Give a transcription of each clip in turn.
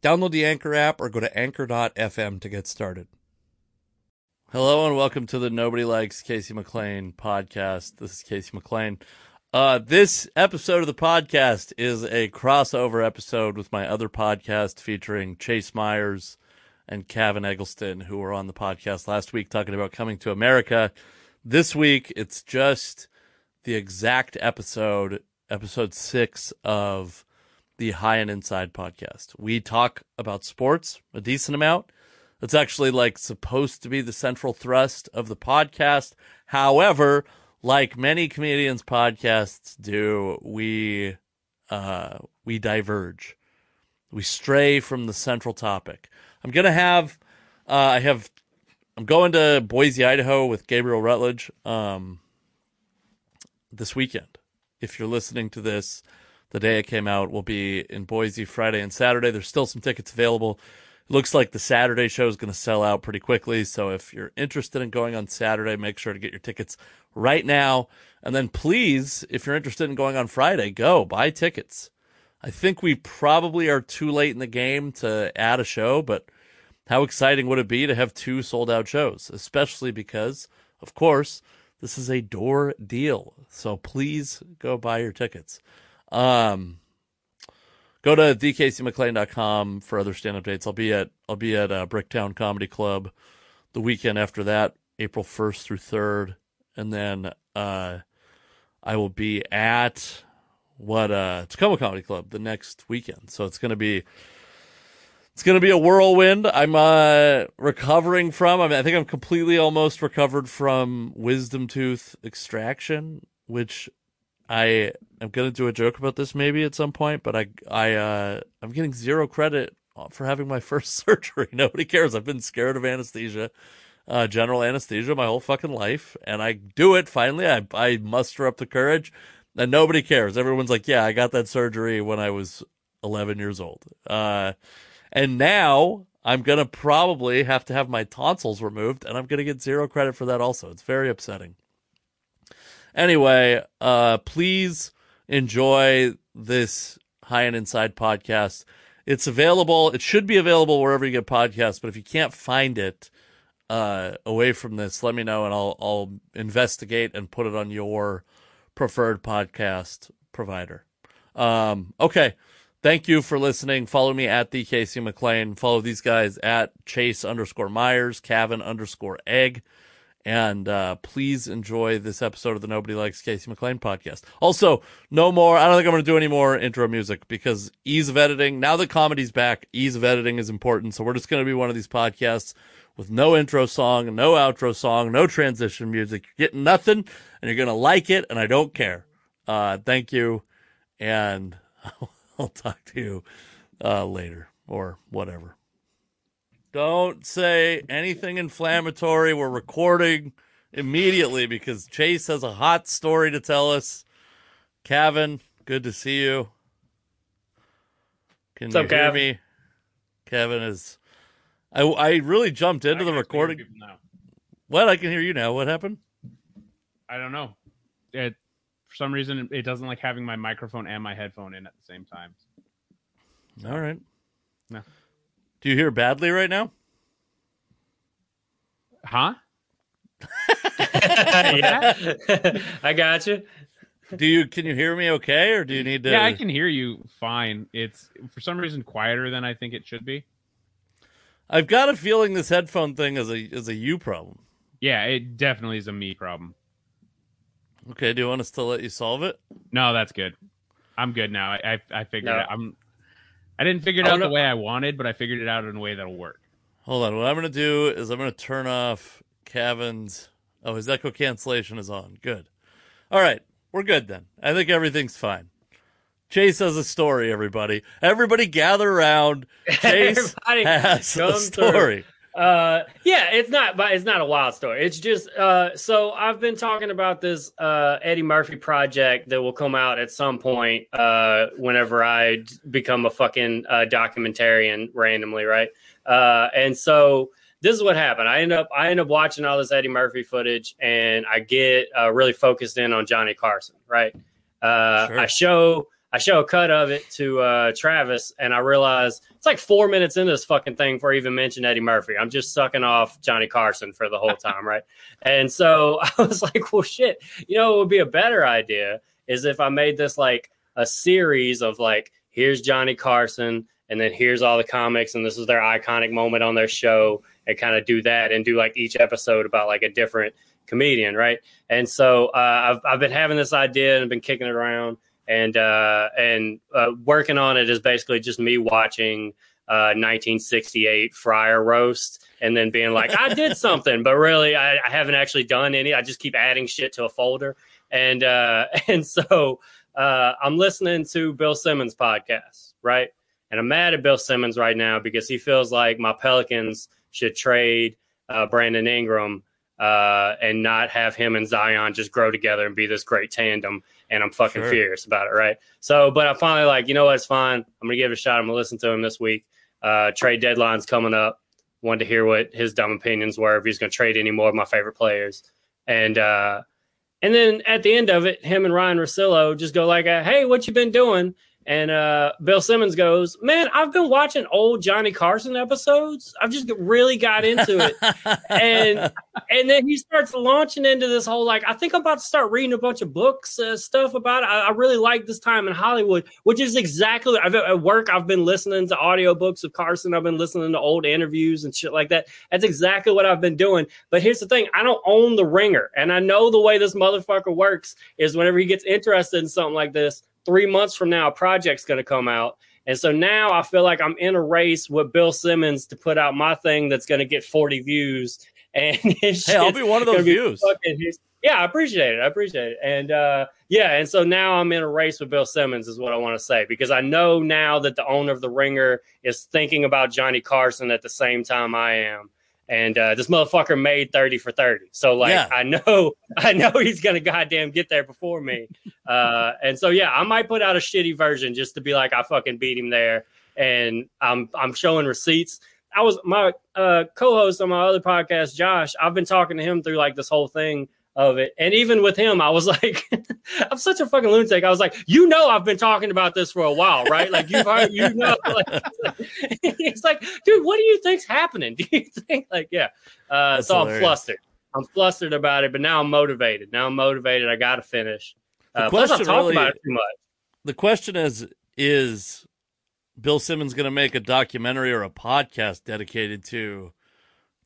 Download the Anchor app or go to anchor.fm to get started. Hello and welcome to the Nobody Likes Casey McLain podcast. This is Casey McLain. Uh, this episode of the podcast is a crossover episode with my other podcast featuring Chase Myers and Kevin Eggleston, who were on the podcast last week talking about coming to America. This week, it's just the exact episode, episode six of the High and Inside podcast. We talk about sports a decent amount. It's actually like supposed to be the central thrust of the podcast. However, like many comedians podcasts do, we uh we diverge. We stray from the central topic. I'm going to have uh I have I'm going to Boise, Idaho with Gabriel Rutledge um this weekend. If you're listening to this the day it came out will be in Boise Friday and Saturday. There's still some tickets available. It looks like the Saturday show is going to sell out pretty quickly. So if you're interested in going on Saturday, make sure to get your tickets right now. And then please, if you're interested in going on Friday, go buy tickets. I think we probably are too late in the game to add a show, but how exciting would it be to have two sold out shows, especially because, of course, this is a door deal. So please go buy your tickets. Um, go to thecasey.mclain.com for other stand-up dates. I'll be at I'll be at uh, Bricktown Comedy Club the weekend after that, April 1st through 3rd, and then uh, I will be at what uh Tacoma Comedy Club the next weekend. So it's to be it's to be a whirlwind. I'm uh recovering from I mean I think I'm completely almost recovered from wisdom tooth extraction, which I am gonna do a joke about this maybe at some point, but I I uh, I'm getting zero credit for having my first surgery. Nobody cares. I've been scared of anesthesia, uh, general anesthesia, my whole fucking life, and I do it finally. I I muster up the courage, and nobody cares. Everyone's like, "Yeah, I got that surgery when I was 11 years old," uh, and now I'm gonna probably have to have my tonsils removed, and I'm gonna get zero credit for that. Also, it's very upsetting. Anyway, uh, please enjoy this High and Inside podcast. It's available. It should be available wherever you get podcasts. But if you can't find it uh, away from this, let me know and I'll I'll investigate and put it on your preferred podcast provider. Um, okay. Thank you for listening. Follow me at the Casey McLain. Follow these guys at Chase underscore Myers, Cavin underscore Egg. And uh, please enjoy this episode of the Nobody Likes Casey McLain podcast. Also, no more. I don't think I'm going to do any more intro music because ease of editing. Now that comedy's back, ease of editing is important. So we're just going to be one of these podcasts with no intro song, no outro song, no transition music. You're getting nothing, and you're going to like it, and I don't care. Uh, thank you, and I'll talk to you uh, later or whatever. Don't say anything inflammatory. We're recording immediately because Chase has a hot story to tell us. Kevin, good to see you. Can What's you up, hear Cav? me? Kevin is. I I really jumped into the recording. What? I can hear you now. What happened? I don't know. It for some reason it doesn't like having my microphone and my headphone in at the same time. All right. No. Do you hear badly right now? Huh? yeah, I got you. Do you can you hear me okay, or do you need to? Yeah, I can hear you fine. It's for some reason quieter than I think it should be. I've got a feeling this headphone thing is a is a you problem. Yeah, it definitely is a me problem. Okay, do you want us to let you solve it? No, that's good. I'm good now. I I, I figured No. it. I'm. I didn't figure it out the way I wanted, but I figured it out in a way that'll work. Hold on. What I'm gonna do is I'm gonna turn off Kevin's. Oh, his echo cancellation is on. Good. All right, we're good then. I think everything's fine. Chase has a story. Everybody, everybody, gather around. Chase has a come through. Uh, yeah, it's not, but it's not a wild story. It's just, uh, so I've been talking about this uh, Eddie Murphy project that will come out at some point uh, whenever I d- become a fucking uh, documentarian randomly, right? Uh, and so this is what happened. I end up, I end up watching all this Eddie Murphy footage, and I get uh, really focused in on Johnny Carson, right? Uh, Sure. I show. I show a cut of it to uh, Travis, and I realize it's like four minutes into this fucking thing before I even mention Eddie Murphy. I'm just sucking off Johnny Carson for the whole time, right? And so I was like, well, shit, you know, it would be a better idea is if I made this like a series of like, here's Johnny Carson, and then here's all the comics, and this is their iconic moment on their show, and kind of do that and do like each episode about like a different comedian, right? And so uh, I've I've been having this idea and been kicking it around, and uh, and uh, working on it is basically just me watching uh, 1968 fryer roast, and then being like, I did something, but really I, I haven't actually done any. I just keep adding shit to a folder, and uh, and so uh, I'm listening to Bill Simmons podcast, right? And I'm mad at Bill Simmons right now because he feels like my Pelicans should trade uh, Brandon Ingram uh, and not have him and Zion just grow together and be this great tandem. And I'm fucking Sure. furious about it, right? So, but I'm finally like, you know what? It's fine. I'm gonna give it a shot. I'm gonna listen to him this week. Uh, trade deadline's coming up. Wanted to hear what his dumb opinions were if he's gonna trade any more of my favorite players. And uh, and then at the end of it, him and Ryan Russillo just go like, uh, "Hey, what you been doing?" And uh, Bill Simmons goes, "Man, I've been watching old Johnny Carson episodes. I've just really got into it." and and then he starts launching into this whole like I think I'm about to start reading a bunch of books uh, stuff about it. I, I really like this time in Hollywood, which is exactly I've, at work. I've been listening to audiobooks of Carson. I've been listening to old interviews and shit like that. That's exactly what I've been doing. But here's the thing: I don't own the Ringer, and I know the way this motherfucker works is whenever he gets interested in something like this, three months from now, a project's going to come out. And so now I feel like I'm in a race with Bill Simmons to put out my thing that's going to get 40 views. And Hey, I'll be one of those views. yeah, I appreciate it. I appreciate it. And uh, yeah, and so now I'm in a race with Bill Simmons, is what I want to say, because I know now that the owner of the Ringer is thinking about Johnny Carson at the same time I am. And uh, this motherfucker made 30 for 30. So, like, Yeah. I know, I know he's going to goddamn get there before me. Uh, and so, yeah, I might put out a shitty version just to be like, I fucking beat him there. And I'm, I'm showing receipts. I was my uh, co-host on my other podcast, Josh. I've been talking to him through like this whole thing of it, and even with him, I was like, "I'm such a fucking lunatic." I was like, "You know, I've been talking about this for a while, right? Like you've heard, you know." Like, it's like, dude, what do you think's happening? Do you think like, yeah? Uh, so I'm flustered. I'm flustered about it, but now I'm motivated. Now I'm motivated. I got to finish. The Uh, plus, I question talk really- about it too much. the question is is Bill Simmons going to make a documentary or a podcast dedicated to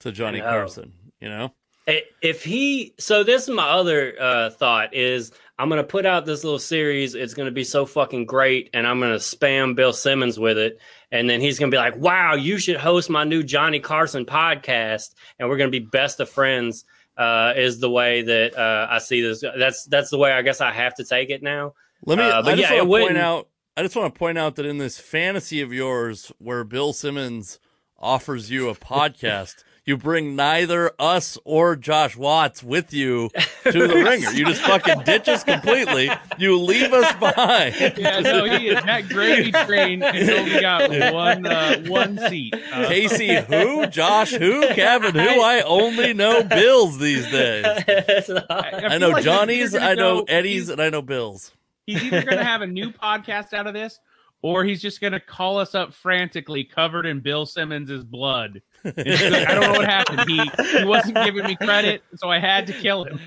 to Johnny Carson? You know, If he, so this is my other uh, thought is I'm gonna put out this little series. It's gonna be so fucking great, and I'm gonna spam Bill Simmons with it, and then he's gonna be like, "Wow, you should host my new Johnny Carson podcast," and we're gonna be best of friends. Uh, is the way that uh, I see this. That's that's the way I guess I have to take it now. let me. Uh, but I just yeah, want to point wouldn't- out. I just want to point out that in this fantasy of yours, where Bill Simmons offers you a podcast. You bring neither us or Josh Watts with you to the ringer. You just fucking ditch us completely. You leave us behind. Yeah, no, he is that gravy train and only got one uh, one seat. Uh, Casey who? Josh who? Kevin who? I only know Bills these days. I I know like Johnny's, I know go- Eddie's, and I know Bills. He's either going to have a new podcast out of this, or he's just going to call us up frantically, covered in Bill Simmons' blood. And just be like, I don't know what happened. He he wasn't giving me credit, so I had to kill him.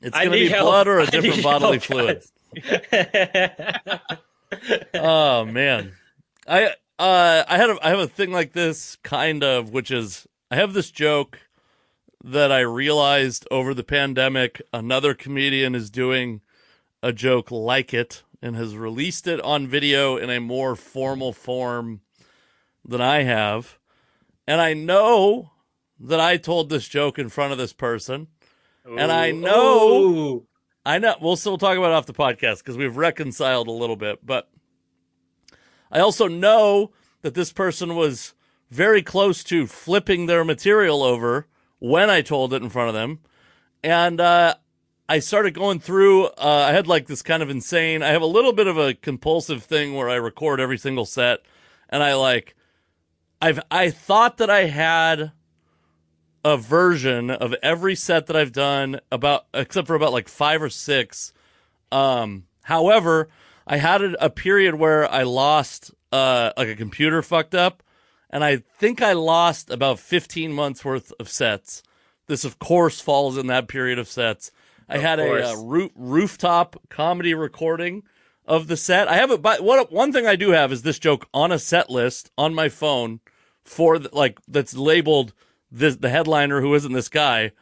It's I going to be help. blood or a different bodily help, fluid. oh man, I uh I had a, I have a thing like this kind of, which is I have this joke that I realized over the pandemic another comedian is doing a joke like it and has released it on video in a more formal form than I have. And I know that I told this joke in front of this person. And I know- Ooh. I know we'll still talk about it off the podcast because we've reconciled a little bit, but I also know that this person was very close to flipping their material over when I told it in front of them. And uh, I started going through, uh, I had like this kind of insane, I have a little bit of a compulsive thing where I record every single set and I like, I've, I thought that I had a version of every set that I've done about except for about like five or six. Um, however, I had a, a period where I lost uh like a computer fucked up, and I think I lost about 15 months worth of sets. This of course falls in that period of sets. I Of had a, course. uh rooftop comedy recording of the set. I have it, but what one thing I do have is this joke on a set list on my phone for the, like that's labeled this the headliner who isn't this guy,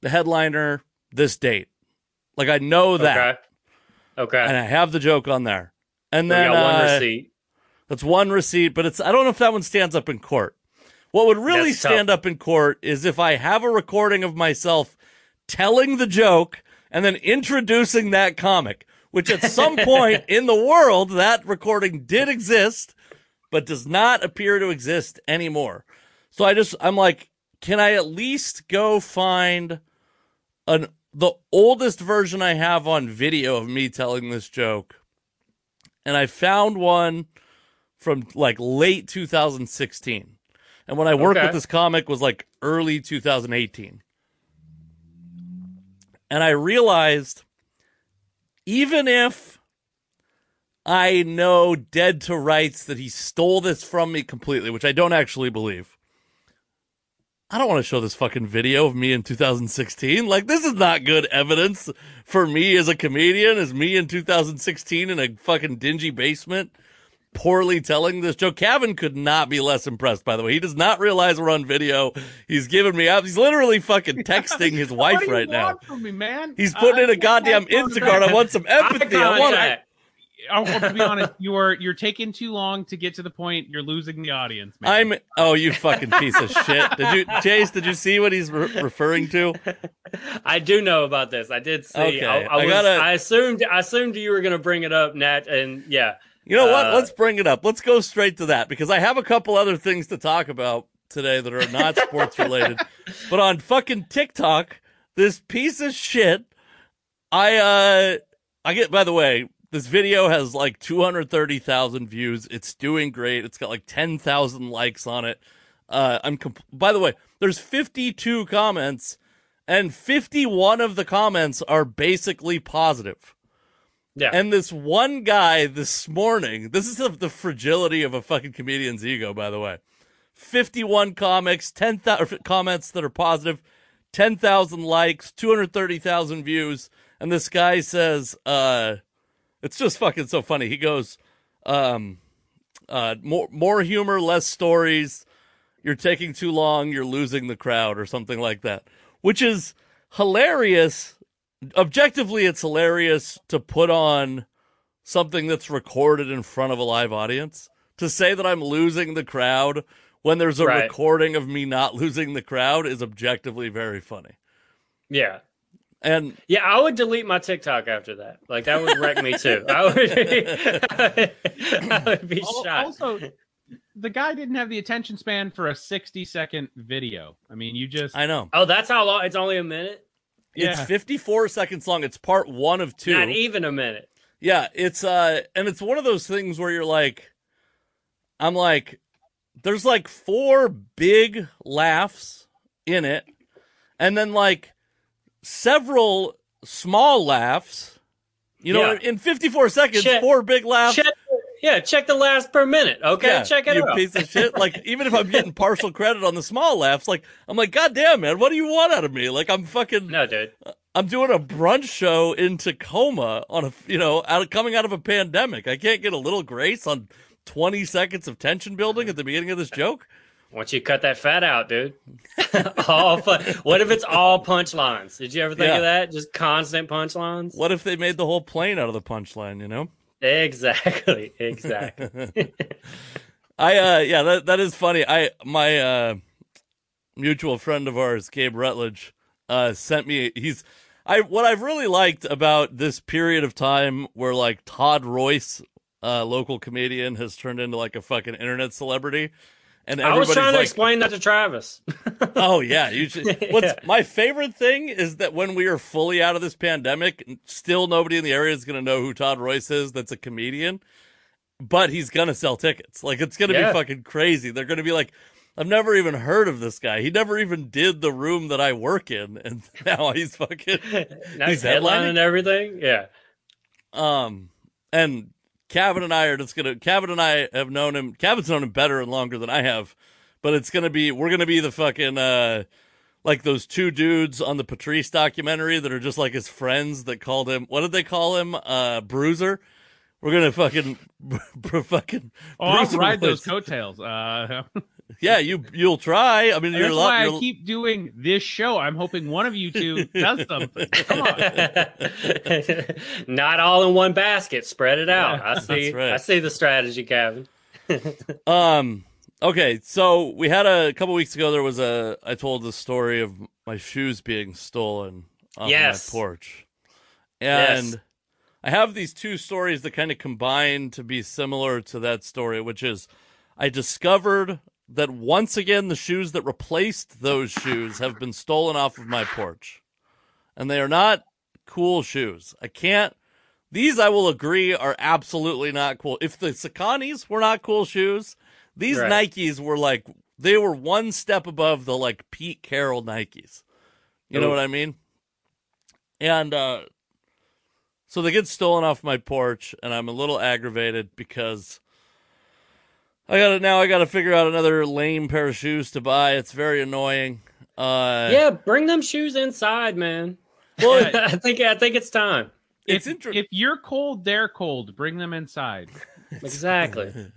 the headliner this date. Like I know that, Okay. Okay. and I have the joke on there. And then one uh, receipt. that's one receipt, but it's I don't know if that one stands up in court. What would really That's tough. stand up in court is if I have a recording of myself telling the joke and then introducing that comic, which at some point in the world that recording did exist, but does not appear to exist anymore. So I just I'm like, can I at least go find an the oldest version I have on video of me telling this joke? And I found one from like late 2016. And when I worked Okay. with this comic was like early 2018. And I realized even if I know dead to rights that he stole this from me completely, which I don't actually believe. I don't want to show this fucking video of me in 2016. Like, this is not good evidence for me as a comedian, as me in 2016 in a fucking dingy basement, poorly telling this joke. Kevin could not be less impressed, by the way. He does not realize we're on video. He's giving me up. He's literally fucking texting his wife right now. Me, man. He's putting in I- a goddamn I- Instacart. I want some empathy. I want. contact. I want to be honest. You're you're taking too long to get to the point. You're losing the audience, man. I'm. Oh, you fucking piece of shit! Did you, Chase? Did you see what he's re- referring to? I do know about this. I did see. Okay, I, I, I was, gotta- I assumed. I assumed you were going to bring it up, Nat. And yeah, You know what? Uh, Let's bring it up. Let's go straight to that because I have a couple other things to talk about today that are not sports related. But on fucking TikTok, this piece of shit, I uh I get by the way, this video has like 230,000 views. It's doing great. It's got like 10,000 likes on it. Uh I'm comp- by the way, there's 52 comments and 51 of the comments are basically positive. yeah. And this one guy this morning, this is the, the fragility of a fucking comedian's ego, by the way. 51 comics, 10,000 comments that are positive, 10,000 likes, 230,000 views. And this guy says, uh, it's just fucking so funny. He goes, um, uh, more, more humor, less stories. You're taking too long. You're losing the crowd or something like that, which is hilarious objectively it's hilarious to put on something that's recorded in front of a live audience to say that i'm losing the crowd when there's a Right. recording of me not losing the crowd is objectively very funny yeah. And Yeah, I would delete my TikTok after that. Like that would wreck me too. I would, I would be Al- shot. Also, the guy didn't have the attention span for a 60 second video. I mean, you just i know oh, that's how long? It's only a minute. it's Yeah. 54 seconds long it's part one of two Not even a minute. Yeah, it's uh and it's one of those things where you're like I'm like there's like four big laughs in it and then like several small laughs. You know, Yeah. in 54 seconds, Check- four big laughs. Check, yeah, check the last per minute. Okay, Yeah, check it you out. piece of shit. Like, even if I'm getting partial credit on the small laughs, like, I'm like, God damn, man, what do you want out of me? Like, I'm fucking, No, dude. I'm doing a brunch show in Tacoma on a, you know, out of, coming out of a pandemic. I can't get a little grace on 20 seconds of tension building at the beginning of this joke. Once you cut that fat out, dude. all fun. What if it's all punchlines? Did you ever think Yeah. of that? Just constant punchlines? What if they made the whole plane out of the punchline? You know. Exactly. Exactly. I uh yeah, that that is funny. I my uh mutual friend of ours, Gabe Rutledge, uh sent me he's I what I've really liked about this period of time where like Todd Royce, uh local comedian, has turned into like a fucking internet celebrity. And I was trying to like, explain that to Travis. Oh yeah, you should. What's Yeah. my favorite thing is that when we are fully out of this pandemic, still nobody in the area is going to know who Todd Royce is. That's a comedian, but he's going to sell tickets. Like it's going to Yeah. be fucking crazy. They're going to be like, I've never even heard of this guy. He never even did the room that I work in, and now he's fucking now He's he's headlining headlining? everything. Yeah. um. And Kevin and I are just gonna. Kevin and I have known him. Kevin's known him better and longer than I have, but it's gonna be. We're gonna be the fucking. uh like those two dudes on the Patrice documentary that are just like his friends that called him. What did they call him? Uh, Bruiser. We're gonna fucking, fucking. Oh, I'll ride those coattails. Uh, Yeah, you you'll try. I mean, you're that's a lot. why I you're- keep doing this show. I'm hoping one of you two does something. Come on. Not all in one basket. Spread it out. I see. right. I see the strategy, Kevin. Um. Okay, so we had a, couple weeks ago. There was a. I told the story of my shoes being stolen on Yes. my porch, and Yes. I have these two stories that kind of combine to be similar to that story, which is I discovered that once again the shoes that replaced those shoes have been stolen off of my porch, and they are not cool shoes. I can't. These I will agree are absolutely not cool. If the Sauconys were not cool shoes, these Right. Nikes were like they were one step above the like Pete Carroll Nikes. You know what I mean? And uh so they get stolen off my porch and I'm a little aggravated because I got to now I got to figure out another lame pair of shoes to buy. It's very annoying. Uh yeah, bring them shoes inside, man. Well, I think. I think it's time. it's if, inter- if you're cold, they're cold. Bring them inside. Exactly.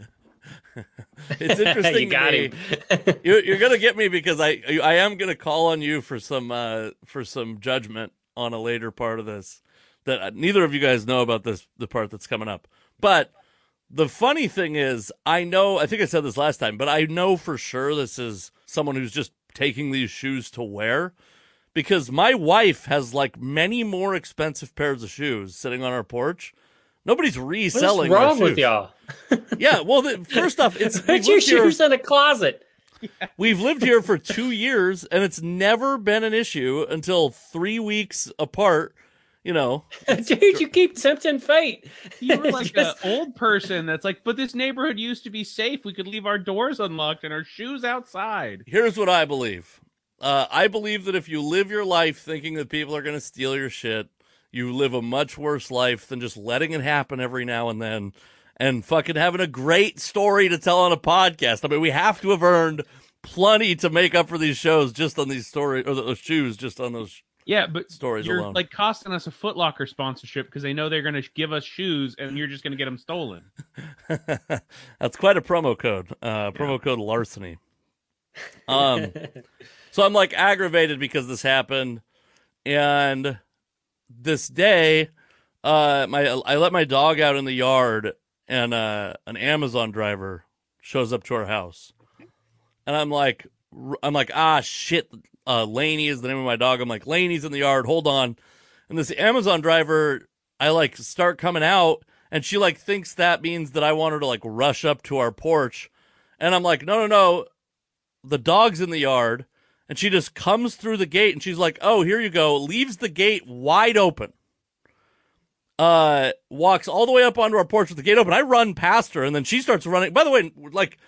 it's interesting. you got me. him. You're, you're gonna get me because I I am gonna call on you for some uh for some judgment on a later part of this that uh, neither of you guys know about this the part that's coming up. But the funny thing is, I know I think I said this last time, but I know for sure this is someone who's just taking these shoes to wear because my wife has like many more expensive pairs of shoes sitting on our porch. Nobody's reselling. our wrong with shoes. y'all? Yeah, well, the, first off, it's Put your lived here- shoes in a closet. We've lived here for two years, and it's never been an issue until three weeks apart. You know, Dude, you keep tempting fate. you're It's like just- an old person that's like, but this neighborhood used to be safe. We could leave our doors unlocked and our shoes outside. here's what I believe. Uh, I believe that if you live your life thinking that people are going to steal your shit, you live a much worse life than just letting it happen every now and then and fucking having a great story to tell on a podcast. I mean, we have to have earned plenty to make up for these shows just on these stories or those shoes just on those. Yeah, but Stories you're alone. like costing us a Foot Locker sponsorship because they know they're going to give us shoes and you're just going to get them stolen. That's quite a promo code. Uh, promo code larceny. Um, so I'm like aggravated because this happened, and this day, uh, my I let my dog out in the yard, and uh, an Amazon driver shows up to our house, and I'm like, I'm like, ah, shit. Uh, Laney is the name of my dog. I'm like, Laney's in the yard. Hold on, and this Amazon driver, I like start coming out, and she like thinks that means that I want her to like rush up to our porch, and I'm like, no, no, no. The dog's in the yard, and she just comes through the gate, and she's like, "Oh, here you go." Leaves the gate wide open. Uh, walks all the way up onto our porch with the gate open. I run past her, and then she starts running. By the way, like,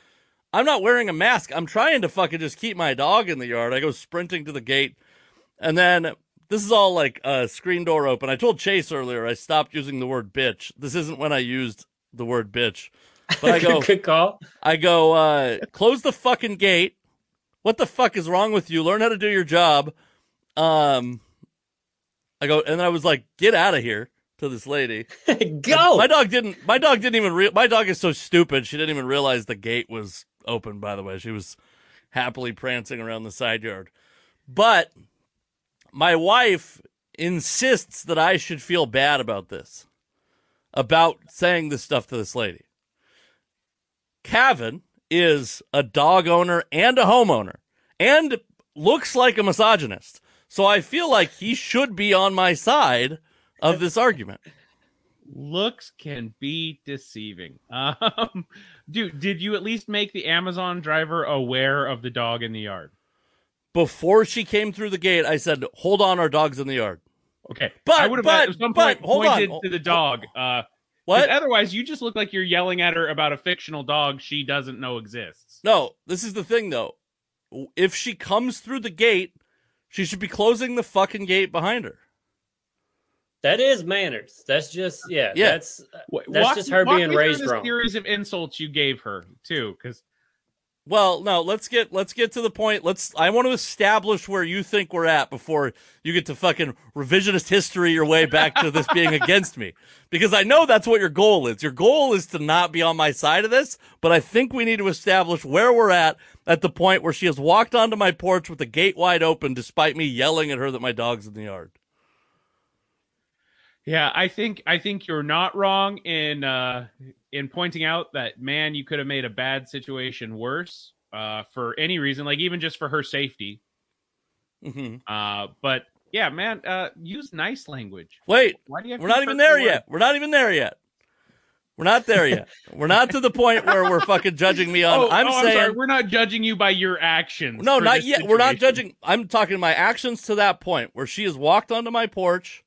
I'm not wearing a mask. I'm trying to fucking just keep my dog in the yard. I go sprinting to the gate, and then this is all like uh, screen door open. I told Chase earlier I stopped using the word bitch. This isn't when I used the word bitch. But I go, Good call. I go, uh, close the fucking gate. What the fuck is wrong with you? Learn how to do your job. Um, I go, and then I was like, get out of here to this lady. Go. My dog didn't. My dog didn't even. Re- my dog is so stupid. She didn't even realize the gate was open. By the way, she was. happily prancing around the side yard. But my wife insists that I should feel bad about this, about saying this stuff to this lady. Kevin is a dog owner and a homeowner and looks like a misogynist. So I feel like he should be on my side of this argument. Looks can be deceiving. Um, dude, did you at least make the Amazon driver aware of the dog in the yard? Before she came through the gate, I said, "Hold on, our dog's in the yard." Okay, But- I would have but- at some but, point hold on. pointed to the dog. Uh, 'cause What? Otherwise, you just look like you're yelling at her about a fictional dog she doesn't know exists. No, this is the thing though. If she comes through the gate, she should be closing the fucking gate behind her. That is manners. That's just yeah. Yeah. That's uh, That's walk- just her being me through raised the wrong. Series of insults you gave her too, because Well, no, let's get let's get to the point. Let's I want to establish where you think we're at before you get to fucking revisionist history your way back to this being against me. Because I know that's what your goal is. Your goal is to not be on my side of this, but I think we need to establish where we're at at the point where she has walked onto my porch with the gate wide open despite me yelling at her that my dog's in the yard. Yeah, I think I think you're not wrong in uh, in pointing out that man, you could have made a bad situation worse uh, for any reason, like even just for her safety. hmm Uh, but yeah, man, uh, use nice language. Wait, Why do you? Have We're not even there the yet. We're not even there yet. We're not there yet. We're not to the point where we're fucking judging me on. Oh, I'm oh, saying sorry. We're not judging you by your actions. no, not yet. We're not judging. I'm talking my actions to that point where she has walked onto my porch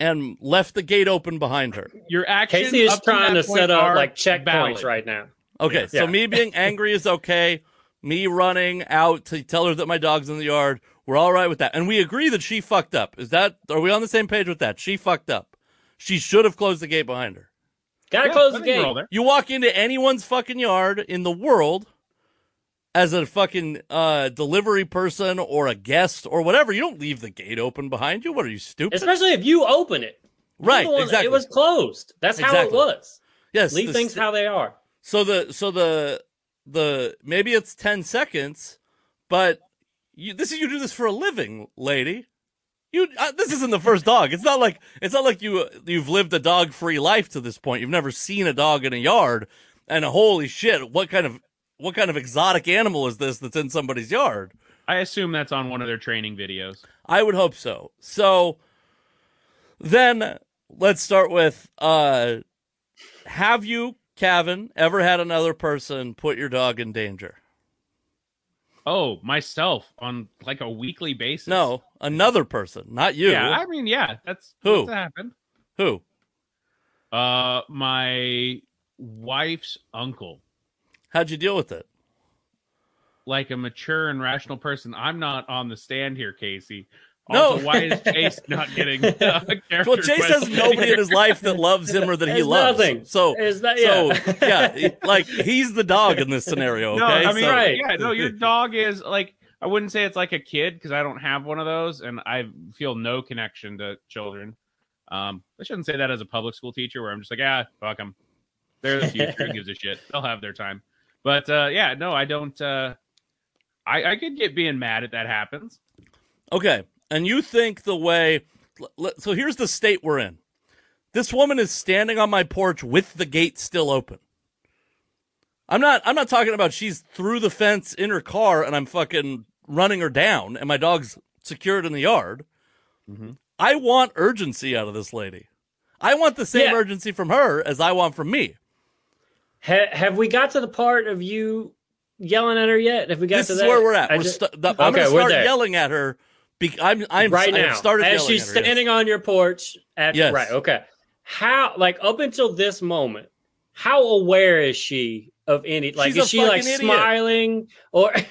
and left the gate open behind her. your actions. Casey is up to trying to that set up like checkpoints valid. right now. Okay, so Yeah. me being angry is okay. Me running out to tell her that my dog's in the yard, we're all right with that. And we agree that she fucked up. Is that are we on the same page with that? She fucked up. She should have closed the gate behind her. Gotta Yeah, close the think we're all gate. You walk into anyone's fucking yard in the world as a fucking uh, delivery person or a guest or whatever. You don't leave the gate open behind you. What are you stupid? Especially if you open it. Right, one- exactly. It was closed. That's how Exactly. it was. yes. Leave the things how they are. so the so the the maybe it's ten seconds, but you this is you do this for a living, lady. You uh, this isn't the first dog. It's not like it's not like you you've lived a dog free life to this point. You've never seen a dog in a yard, and holy shit, what kind of what kind of exotic animal is this that's in somebody's yard? I assume that's on one of their training videos. I would hope so. So then let's start with uh have you, Kevin, ever had another person put your dog in danger? Oh, myself on like a weekly basis. No, another person, not you. Yeah, I mean, yeah, that's Who? that's happened. Who? Uh, my wife's uncle, How'd you deal with it? like a mature and rational person. I'm not on the stand here, Casey. No. Why is Chase not getting? Uh, Well, Chase has nobody here? in his life that loves him or that he There's loves. nothing. So, Is that so yeah? yeah, like he's the dog in this scenario. Okay, No, I mean, So- Right. yeah, no, your dog is like I wouldn't say it's like a kid because I don't have one of those, and I feel no connection to children. Um, I shouldn't say that as a public school teacher, where I'm just like, ah, fuck them. They're the future. Who gives a shit? They'll have their time. But uh, yeah, no, I don't. Uh, I I could get being mad if that happens. Okay. And you think the way. l- l- So here's the state we're in. This woman is standing on my porch with the gate still open. I'm not. I'm not talking about she's through the fence in her car and I'm fucking running her down and my dog's secured in the yard. Mhm. I want urgency out of this lady. I want the same Yeah. urgency from her as I want from me. Ha- have we got to the part of you yelling at her yet? Have we got this to is that? where we're at. We're just- st- the- I'm Okay, going to start yelling at her. Be- I'm. I'm right now, started as yelling she's at her, yes. standing on your porch. At, Yes. Right. Okay. How? Like up until this moment, how aware is she of any? Like, She's is she like idiot. smiling or?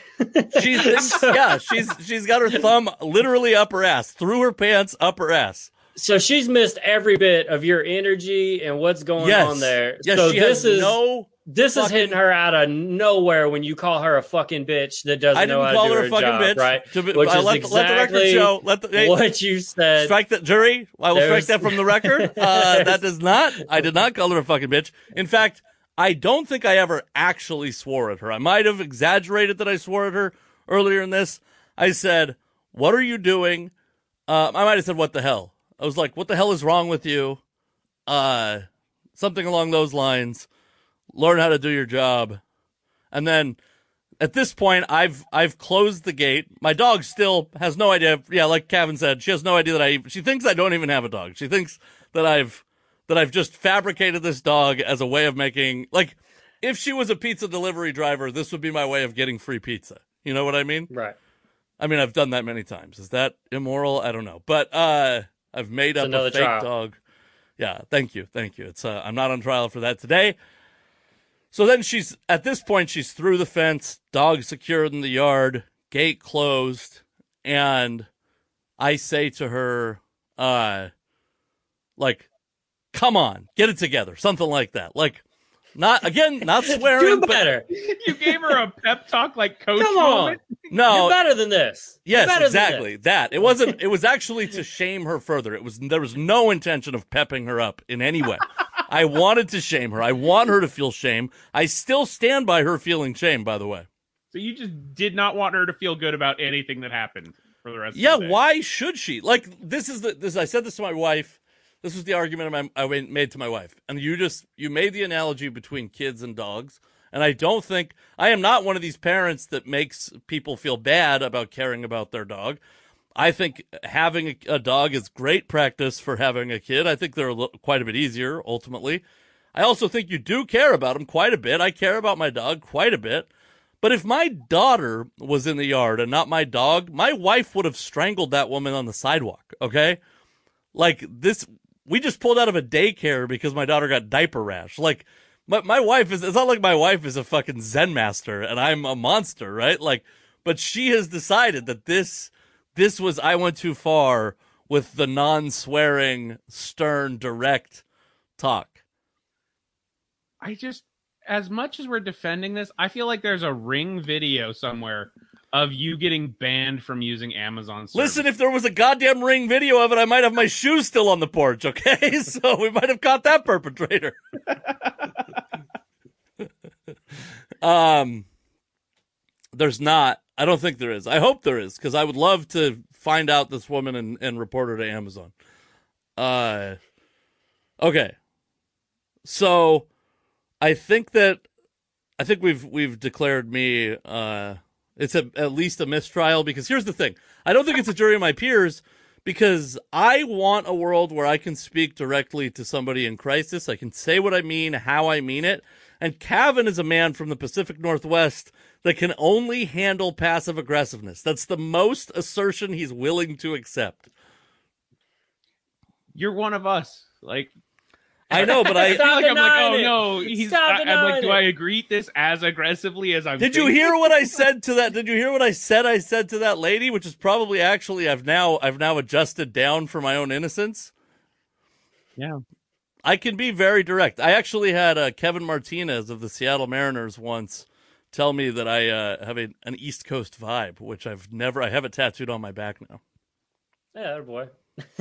She thinks, yeah, she's she's got her thumb literally up her ass, through her pants, up her ass. So she's missed every bit of your energy and what's going Yes, on there. yes, so she this has is no. this is hitting her out of nowhere when you call her a fucking bitch that doesn't I know didn't how call to do her a fucking job, bitch. right? To Which I is let, the- let the record exactly show. Let the hey, what you said. strike that jury. I will There's- strike that from the record. Uh, that does not. I did not call her a fucking bitch. In fact, I don't think I ever actually swore at her. I might have exaggerated that I swore at her, earlier in this. I said, "What are you doing?" Uh, I might have said, "What the hell?" I was like, "What the hell is wrong with you?" Uh, something along those lines. Learn how to do your job, and then at this point, I've I've closed the gate. My dog still has no idea. Yeah, like Kevin said, she has no idea that I. She thinks I don't even have a dog. She thinks that I've that I've just fabricated this dog as a way of making like if she was a pizza delivery driver, this would be my way of getting free pizza. You know what I mean? Right. I mean, I've done that many times. Is that immoral? I don't know. But uh I've made It's up a fake trial. dog. Yeah, thank you. Thank you. It's uh, I'm not on trial for that today. So then she's at this point she's through the fence, dog secured in the yard, gate closed, and I say to her uh like come on, get it together. Something like that. Like not again, not swearing, Do better. You gave her a pep talk like coach Come on. moment. no, You're better than this. Yes, exactly. That. It wasn't it was actually to shame her further. It was there was no intention of pepping her up in any way. I wanted to shame her. I want her to feel shame. I still stand by her feeling shame, by the way. So you just did not want her to feel good about anything that happened for the rest Yeah, of the why should she? Like this is the this I said this to my wife. This was the argument I made to my wife. And you just you made the analogy between kids and dogs. And I don't think I am not one of these parents that makes people feel bad about caring about their dog. I think having a, a dog is great practice for having a kid. I think they're a quite a bit easier ultimately. I also think you do care about them quite a bit. I care about my dog quite a bit. But if my daughter was in the yard and not my dog, my wife would have strangled that woman on the sidewalk, okay? Like this we just pulled out of a daycare because my daughter got diaper rash. Like my my wife is it's not like my wife is a fucking zen master and I'm a monster, right? Like but she has decided that this this was I went too far with the non-swearing, stern, direct talk. I just, as much as we're defending this, I feel like there's a ring video somewhere of you getting banned from using Amazon. Service. Listen, if there was a goddamn ring video of it, I might have my shoes still on the porch, okay? So we might have caught that perpetrator. um there's not. I don't think there is. I hope there is, because I would love to find out this woman and, and report her to Amazon. Uh okay. So I think that I think we've we've declared me uh it's a, at least a mistrial because here's the thing. I don't think it's a jury of my peers because I want a world where I can speak directly to somebody in crisis. I can say what I mean, how I mean it. And Cavin is a man from the Pacific Northwest that can only handle passive aggressiveness. That's the most assertion he's willing to accept. you're one of us. Like I know, but I I feel like I'm like, oh it. no, he's. Stop I, I'm like, do. I agree this as aggressively as I'm? Did you hear what I said to that? Did you hear what I said I said to that lady, which is probably actually I've now I've now adjusted down for my own innocence. Yeah. I can be very direct. I actually had uh, Kevin Martinez of the Seattle Mariners once tell me that I uh, have a, an East Coast vibe, which I've never. I have it tattooed on my back now. Yeah, that boy.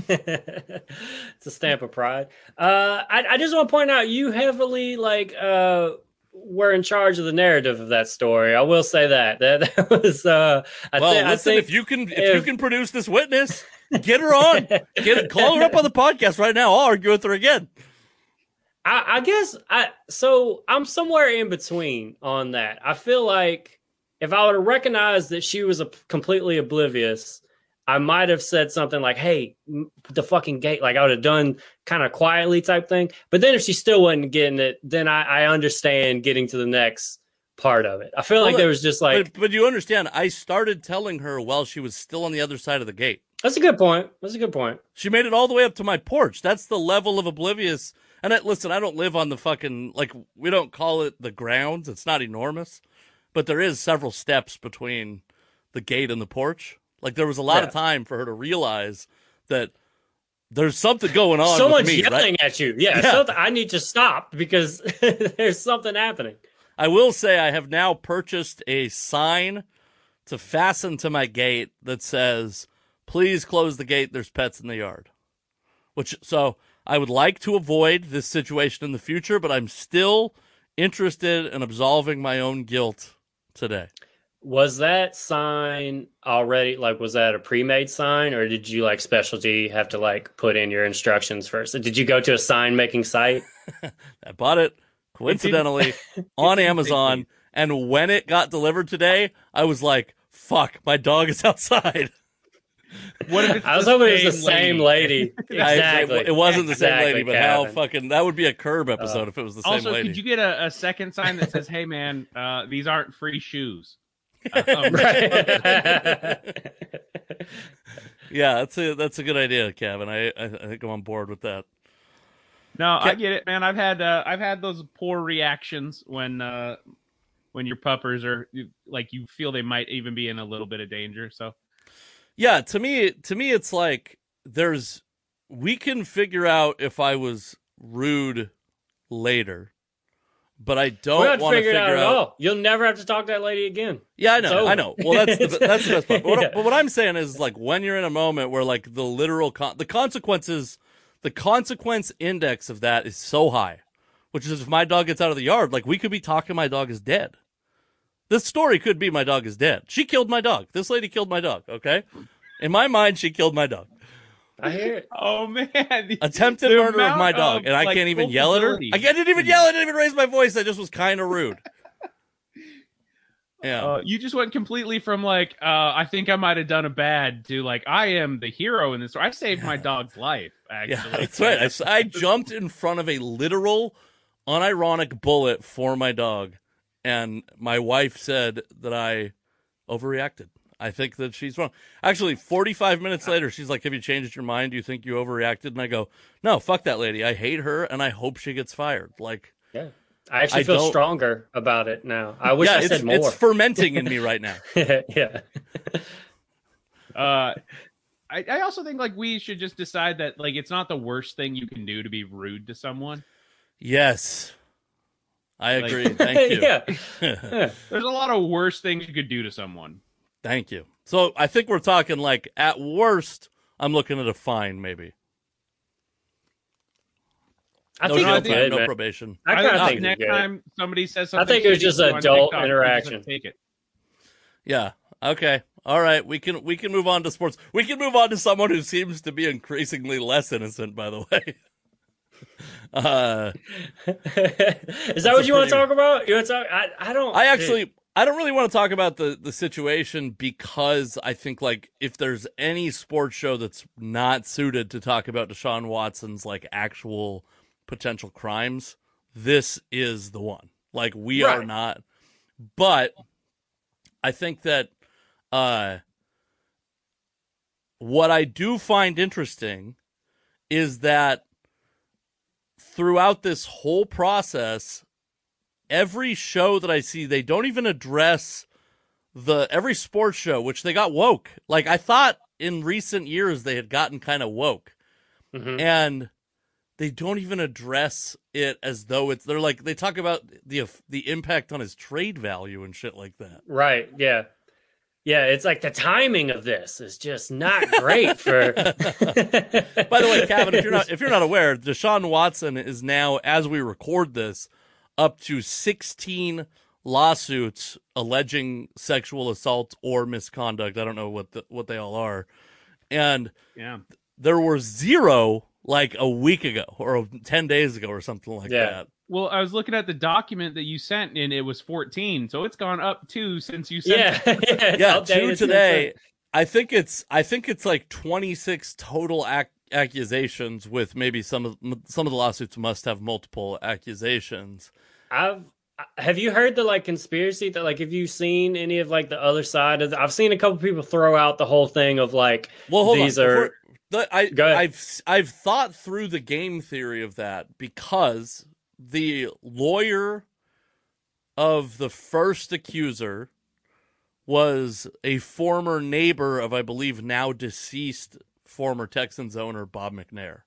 It's a stamp of pride. Uh, I, I just want to point out you heavily like uh, were in charge of the narrative of that story. I will say that that, that was. Uh, I, well, I listen, think if you can, if, you can produce this witness, get her on. Get call her up on the podcast right now. I'll argue with her again. I, I guess I so I'm somewhere in between on that. I feel like if I would have recognized that she was a, completely oblivious, I might have said something like, "Hey, the fucking gate!" Like I would have done kind of quietly type thing. But then if she still wasn't getting it, then I, I understand getting to the next part of it. I feel like there was just like but, but you understand, I started telling her while she was still on the other side of the gate. that's a good point. That's a good point. She made it all the way up to my porch. That's the level of oblivious. And I, listen, I don't live on the fucking like we don't call it the grounds. It's not enormous, but there is several steps between the gate and the porch. Like there was a lot Yeah. of time for her to realize that there's something going on. Someone's with me, right? yelling at you. Yeah, Yeah. something, I need to stop because there's something happening. I will say I have now purchased a sign to fasten to my gate that says, "Please close the gate. There's pets in the yard." Which so I would like to avoid this situation in the future, but I'm still interested in absolving my own guilt today. Was that sign already like was that a pre-made sign or did you like specialty have to like put in your instructions first? Did you go to a sign making site? I bought it coincidentally on Amazon, and when it got delivered today, I was like, "Fuck, my dog is outside." What if it's I was the hoping it was the same lady. I- exactly. it, it wasn't the same lady, but how fucking that would be a curb episode if it was the same Also, lady. could you get a, a second sign that says, "Hey, man, uh, these aren't free shoes"? Um, Right. Yeah, that's a that's a good idea, Cavin. I I, think I'm on board with that. No, I get it, man. I've had uh, I've had those poor reactions when uh, when your puppers are like you feel they might even be in a little bit of danger. So Yeah, to me, to me, it's like there's we can figure out if I was rude later, but I don't want to figure figure it out, out. at all. You'll never have to talk to that lady again. Yeah, I know, I know. Well, that's the, that's the best part. But what, Yeah. but what I'm saying is like when you're in a moment where like the literal con- the consequences, the consequence index of that is so high, which is if my dog gets out of the yard, like we could be talking my dog is dead. This story could be my dog is dead. She killed my dog. This lady killed my dog. Okay, in my mind, she killed my dog. I hear it. oh man, Attempted The murder of my dog, of, and I like, can't even yell at her. I didn't even yell. I didn't even raise my voice. I just was kind of rude. Yeah. Uh, you just went completely from like uh, I think I might have done a bad to like I am the hero in this. story. I saved my dog's life. Actually, Yeah, that's right. I jumped in front of a literal, unironic bullet for my dog, and my wife said that I overreacted. I think that she's wrong. Actually, 45 minutes later, she's like, Have you changed your mind? Do you think you overreacted? And I go, No, fuck that lady. I hate her, and I hope she gets fired. Like, Yeah. I actually I feel don't- stronger about it now. I wish yeah, I it's, said more. it's fermenting in me right now. yeah. Uh, I, I also think like we should just decide that like it's not the worst thing you can do to be rude to someone. Yes. I Like- agree. Thank you. yeah. There's a lot of worse things you could do to someone. Thank you. So I think we're talking like at worst, I'm looking at a fine, maybe. I no think jail I'm time, no man. probation. I I kind think of think next time somebody says something, I think it was just to you adult TikTok, interaction. Take it. Yeah. Okay. All right. We can we can move on to sports. We can move on to someone who seems to be increasingly less innocent. By the way. Uh, Is that what you want to talk about? You want to talk? I, I don't. I actually I don't really want to talk about the the situation because I think like if there's any sports show that's not suited to talk about Deshaun Watson's like actual potential crimes, this is the one. Like we are not. But I think that uh what I do find interesting is that throughout this whole process every show that I see, they don't even address the every sports show, which they got woke. Like I thought in recent years they had gotten kind of woke, Mhm. and they don't even address it as though it's. They're like they talk about the the impact on his trade value and shit like that. Right. Yeah. Yeah. It's like the timing of this is just not great for. By the way, Cavin, if you're not if you're not aware, Deshaun Watson is now, as we record this, up to 16 lawsuits alleging sexual assault or misconduct. I don't know what the, what they all are, and Yeah. there were zero like a week ago or 10 days ago or something like Yeah. that. Well, I was looking at the document that you sent, and it was 14, so it's gone up two since you sent. yeah. it. yeah. Yeah, two today. I think it's I think it's like 26 total ac- accusations with maybe some of some of the lawsuits must have multiple accusations. I've have you heard the like conspiracy that like have you seen any of like the other side of the, I've seen a couple people throw out the whole thing of like Well, hold these on. are the, I, Go ahead. I've I've thought through the game theory of that because the lawyer of the first accuser was a former neighbor of, I believe, now deceased former Texans owner Bob McNair.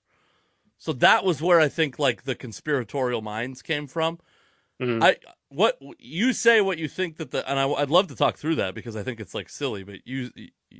So that was where I think like the conspiratorial minds came from. Mhm. I what you say what you think that the and I, I'd love to talk through that because I think it's like silly, but you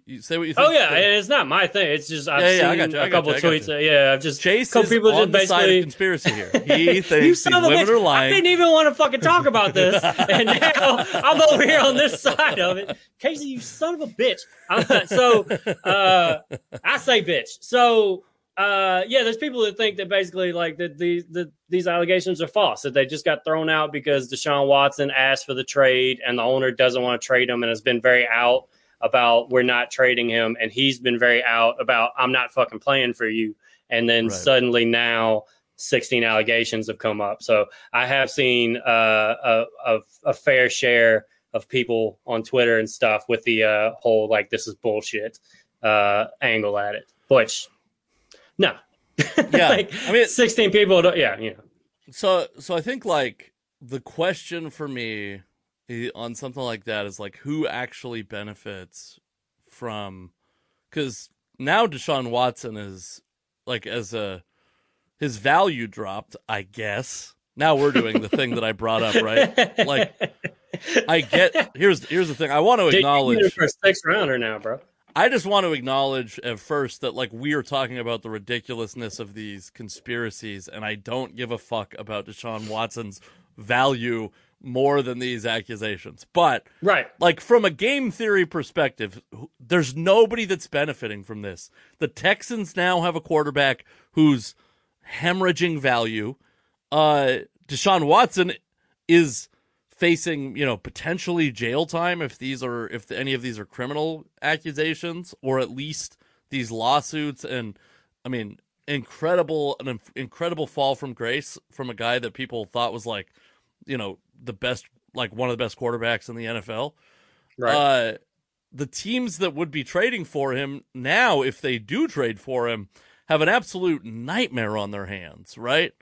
you say what you think. Oh yeah, that- it's not my thing. It's just I've Yeah, yeah, seen got you, a couple you, tweets. you. yeah, I've just Chase couple people just the side of basically- conspiracy here. He you thinks these son women bitch! are I didn't even want to fucking talk about this, and now I'm over here on this side of it. Casey, you son of a bitch. I'm, so uh, I say bitch. So uh, yeah, there's people that think that basically like that these the, these allegations are false. That they just got thrown out because Deshaun Watson asked for the trade, and the owner doesn't want to trade him, and has been very out about we're not trading him, and he's been very out about I'm not fucking playing for you. And then Right. suddenly now 16 allegations have come up. So I have seen uh, a, a, a fair share of people on Twitter and stuff with the uh, whole like this is bullshit uh, angle at it. Which no, Yeah, like, I mean- 16 people. Don't, yeah, you know. So so I think like the question for me on something like that is like who actually benefits from because now Deshaun Watson is like as a his value dropped, I guess. Now we're doing the thing that I brought up, right? Like I get here's here's the thing. I want to Dude, you acknowledge for a six rounder now, bro. I just want to acknowledge at first that like we are talking about the ridiculousness of these conspiracies, and I don't give a fuck about Deshaun Watson's value more than these accusations. But Right. like from a game theory perspective, there's nobody that's benefiting from this. The Texans now have a quarterback who's hemorrhaging value. Uh Deshaun Watson is facing, you know, potentially jail time if these are if any of these are criminal accusations or at least these lawsuits and I mean, incredible an incredible fall from grace from a guy that people thought was like, you know, the best like one of the best quarterbacks in the NFL. Right. Uh, the teams that would be trading for him now, if they do trade for him, have an absolute nightmare on their hands, right?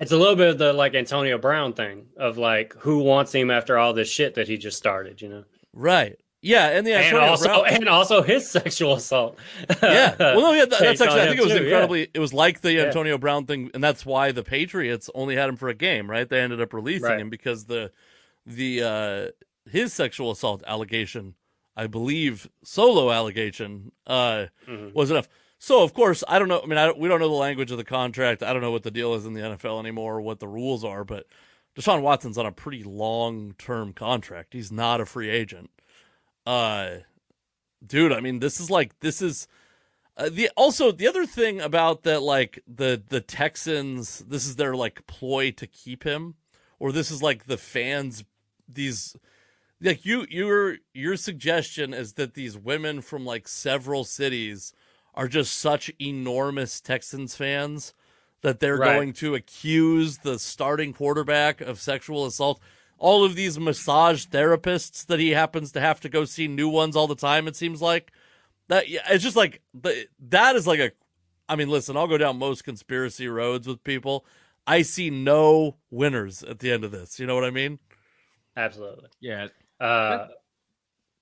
It's a little bit of the like Antonio Brown thing of like who wants him after all this shit that he just started, you know. Right. Yeah, and the and also Brown- and also his sexual assault. yeah. Well, no, yeah, that, that's actually. I think it was too, yeah. incredibly. It was like the Yeah. Antonio Brown thing, and that's why the Patriots only had him for a game, right? They ended up releasing Right. him because the the uh his sexual assault allegation, I believe, solo allegation, uh, Mhm. was enough. So of course, I don't know. I mean, I, we don't know the language of the contract. I don't know what the deal is in the NFL anymore, or what the rules are. But Deshaun Watson's on a pretty long term contract. He's not a free agent. Uh, dude, I mean, this is like this is uh, the also the other thing about that like the the Texans. This is their like ploy to keep him, or this is like the fans. These like you your your suggestion is that these women from like several cities are just such enormous Texans fans that they're Right. going to accuse the starting quarterback of sexual assault. All of these massage therapists that he happens to have to go see new ones all the time. It seems like that. Yeah, it's just like the, that is like a. I mean, listen, I'll go down most conspiracy roads with people. I see no winners at the end of this. You know what I mean? Absolutely. Yeah, Uh,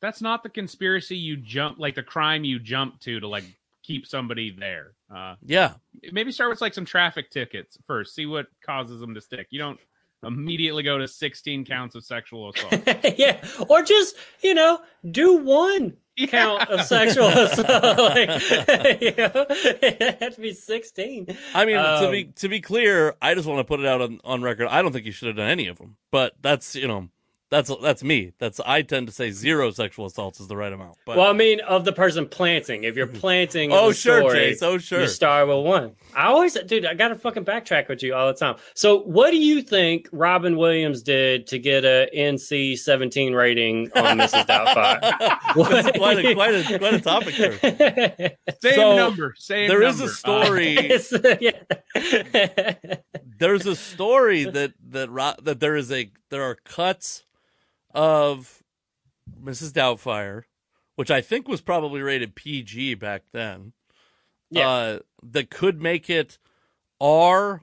that's not the conspiracy you jump like the crime you jump to to like keep somebody there. Uh, Yeah, maybe start with like some traffic tickets first. See what causes them to stick. You don't immediately go to 16 counts of sexual assault. yeah, or just you know do one count of sexual assault. like, you know, it had to be sixteen. I mean, to Um, be to be clear, I just want to put it out on, on record. I don't think you should have done any of them, but that's you know, that's that's me. That's I tend to say zero sexual assaults is the right amount. But Well, I mean, of the person planting. If you're planting, oh sure, story, Chase. Oh sure. You start with one. I always, dude, I got to fucking backtrack with you all the time. So, what do you think Robin Williams did to get a NC 17 rating on Mrs. Doubtfire? That's quite a quite a quite a topic there. Same So, number. Same number. There is a story. It's- uh, yeah. there's a story that that that there is a there are cuts of Mrs. Doubtfire, which I think was probably rated PG back then. Yeah. Uh, that could make it R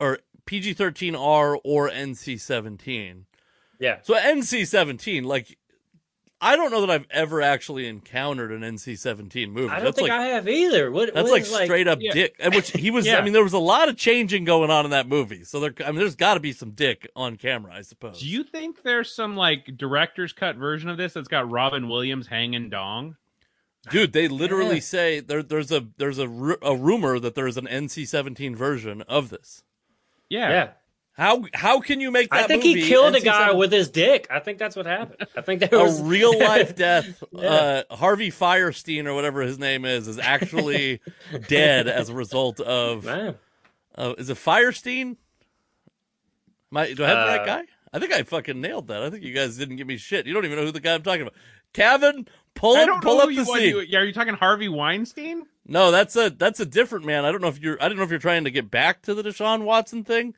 or PG thirteen R or NC seventeen. yeah. So NC seventeen, like I don't know that I've ever actually encountered an NC-17 movie. I don't that's think like I have either. What, that's what like is, straight up Yeah. dick. And Which he was. I mean, there was a lot of changing going on in that movie. So there. I mean, there's got to be some dick on camera, I suppose. Do you think there's some like director's cut version of this that's got Robin Williams hanging dong? Dude, they literally Yeah. say there, there's a there's a, ru- a rumor that there's an NC-17 version of this. Yeah. Yeah. How how can you make that? I think movie he killed a guy with his dick. I think that's what happened. I think there was a real life death. Yeah. uh, Harvey Fierstein or whatever his name is is actually dead as a result of. Man. Uh, is it Fierstein? Am I, do I have the right Uh, guy? I think I fucking nailed that. I think you guys didn't give me shit. You don't even know who the guy I'm talking about. Cavin, pull up, pull up who the you, scene. you- Are you talking Harvey Weinstein? No, that's a that's a different man. I don't know if you're I don't know if you're trying to get back to the Deshaun Watson thing,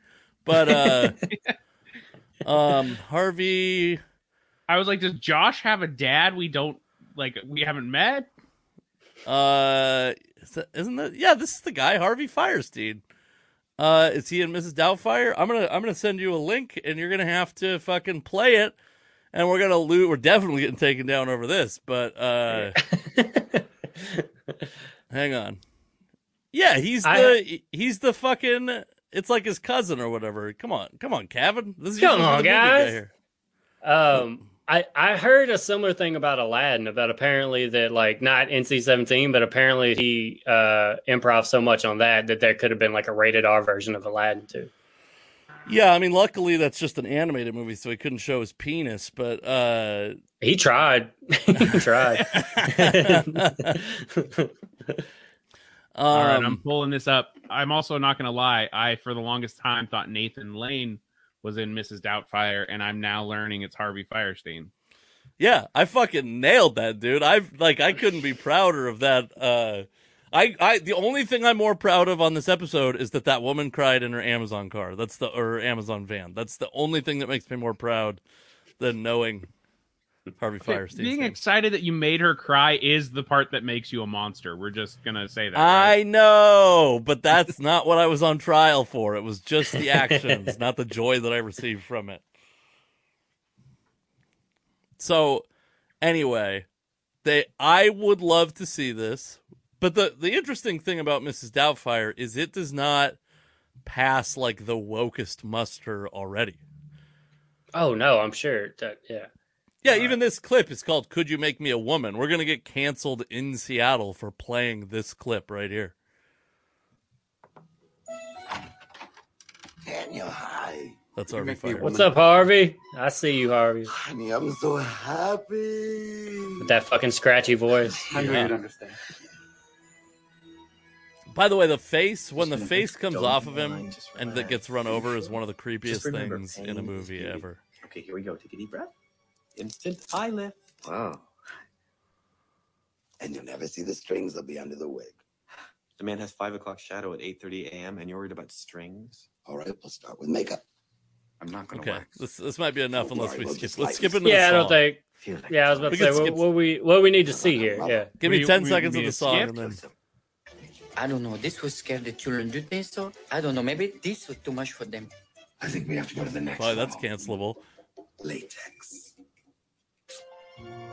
but uh um Harvey I was like, does Josh have a dad we don't like? We haven't met. uh is that, isn't that yeah, this is the guy Harvey Fierstein. Uh is he in Mrs. Doubtfire? I'm going to I'm going to send you a link and you're going to have to fucking play it and we're going to loot we're definitely getting taken down over this, but uh hang on. Yeah, he's I- the he's the fucking it's like his cousin or whatever. Come on, come on, Cavin. This is Come on, the movie guy guys. Um, I I heard a similar thing about Aladdin about apparently that like not NC seventeen, but apparently he uh improv so much on that that there could have been like a rated R version of Aladdin too. Yeah, I mean, luckily that's just an animated movie, so he couldn't show his penis. But uh, He tried. he tried. um, All right, I'm pulling this up. I'm also not going to lie. I, for the longest time, thought Nathan Lane was in Mrs. Doubtfire, and I'm now learning it's Harvey Fierstein. yeah, I fucking nailed that, dude. I like, I couldn't be prouder of that. Uh, I, I, the only thing I'm more proud of on this episode is that that woman cried in her Amazon car. That's the or Amazon van. That's the only thing that makes me more proud than knowing Harvey Fierstein. Being excited that you made her cry is the part that makes you a monster. We're just gonna say that. I know, but that's not what I was on trial for. It was just the actions, not the joy that I received from it. So, anyway, they I would love to see this, but the the interesting thing about Mrs. Doubtfire is it does not pass like the wokest muster already. oh no, I'm sure. That, yeah. Yeah, even this clip is called "Could You Make Me a Woman." We're gonna get canceled in Seattle for playing this clip right here. Daniel, hi. That's You Harvey Fire. What's up, Harvey? I see you, Harvey. Honey, I'm so happy. With that fucking scratchy voice. I knew Yeah. you'd understand. By the way, the face when the face comes off of him mind, and that gets run Are you over is one of the creepiest Just remember, things in a movie ever. Okay, here we go. Take a deep breath. Instant eye lift. Wow. And you'll never see the strings that'll be under the wig. The man has five o'clock shadow at eight thirty a.m. and you're worried about strings. All right, we'll start with makeup. I'm not gonna Okay, wax. this this might be enough Don't unless worry, we we'll skip. Let's skip this. into the Yeah, I don't think. Like Yeah, I was about We to say what, what we what we need to see here. Yeah. Give me We- ten we- seconds we of the song and then. I don't know. This would scare the children. Do they so? I don't know. Maybe this was too much for them. I think we have to go to the next Boy, that's cancelable. Latex.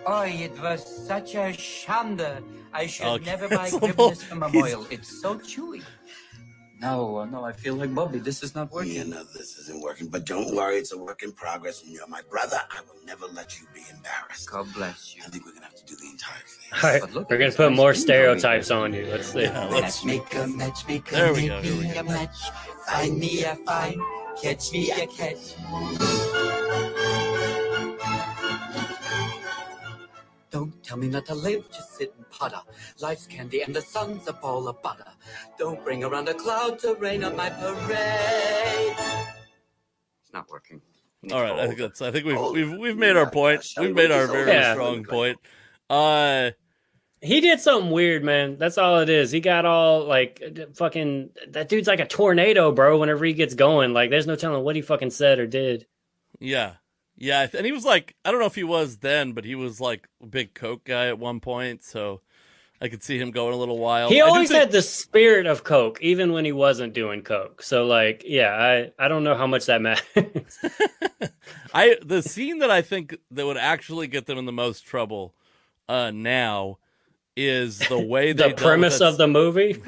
Oh, it was such a shanda. I should Okay, never buy cancelable. Grimace from a oil. It's so chewy. No, no, I feel like Bobby. This is not working. Yeah, no, this isn't working, but don't worry, it's a work in progress, and you're my brother. I will never let you be embarrassed. God bless you. I think we're gonna have to do the entire thing. All right, But look we're gonna put more stereotypes on you. Let's see. Yeah, let's. Matchmaker, matchmaker, There we go, make here we me go. a match. Find me a find, catch me a catch. Don't tell me not to live, just sit and putter. Life's candy and the sun's a ball of butter. Don't bring around a cloud to rain on my parade. It's not working. All right, I think that's. I think we've Oh, we've we've made our point. shall We've made our very Yeah. strong point. Uh, He did something weird, man. That's all it is. He got all like fucking. That dude's like a tornado, bro. Whenever he gets going, like there's no telling what he fucking said or did. yeah, yeah, and he was like, I don't know if he was then, but he was like a big coke guy at one point, so I could see him going a little wild. He always think- had the spirit of coke, even when he wasn't doing coke. So, like, yeah, I I don't know how much that matters. I the scene that I think that would actually get them in the most trouble uh now is the way the premise of the movie.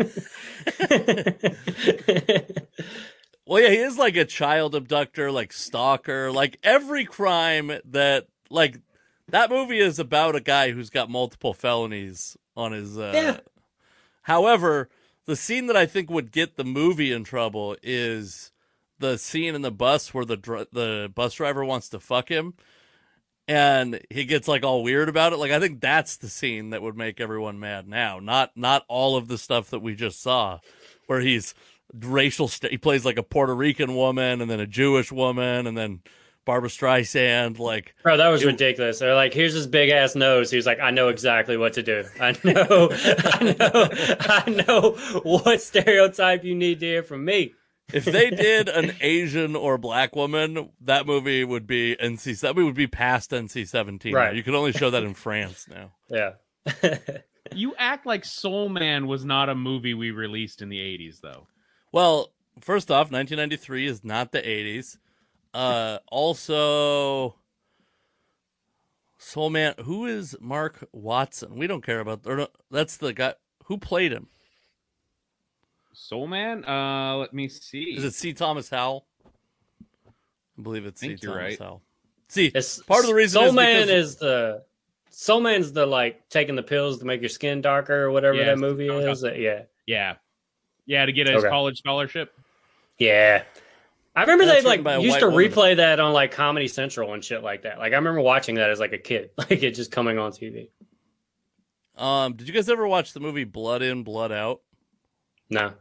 Well, yeah, he is like a child abductor, like stalker, like every crime that like that movie is about a guy who's got multiple felonies on his uh Yeah. However, the scene that I think would get the movie in trouble is the scene in the bus where the dr- the bus driver wants to fuck him and he gets like all weird about it. Like I think that's the scene that would make everyone mad now, not not all of the stuff that we just saw where he's racial st- he plays like a Puerto Rican woman and then a Jewish woman and then Barbra Streisand like Bro, that was It- ridiculous. They're like, here's his big ass nose. He's like, I know exactly what to do. I know, I know, I know what stereotype you need to hear from me. if they did an Asian or black woman, that movie would be NC that movie would be past NC seventeen. Right. You can only show that in France now. Yeah. You act like Soul Man was not a movie we released in the 80s, though. Well, first off, 1993 is not the 80s. Uh, also, Soul Man. Who is Mark Watson? We don't care about. Or no, that's the guy who played him. Soul Man? Uh, let me see. Is it C. Thomas Howell? I believe it's C. think you're Thomas right. Howell. See, It's part of the reason Soul is Man is the Soul Man's the like taking the pills to make your skin darker or whatever Yeah, that movie is. Yeah. Yeah. Yeah, to get his Okay. college scholarship. Yeah. I remember That's they like used to woman. replay that on like Comedy Central and shit like that. Like I remember watching that as like a kid, like it just coming on TV. um, did you guys ever watch the movie Blood In, Blood Out? No.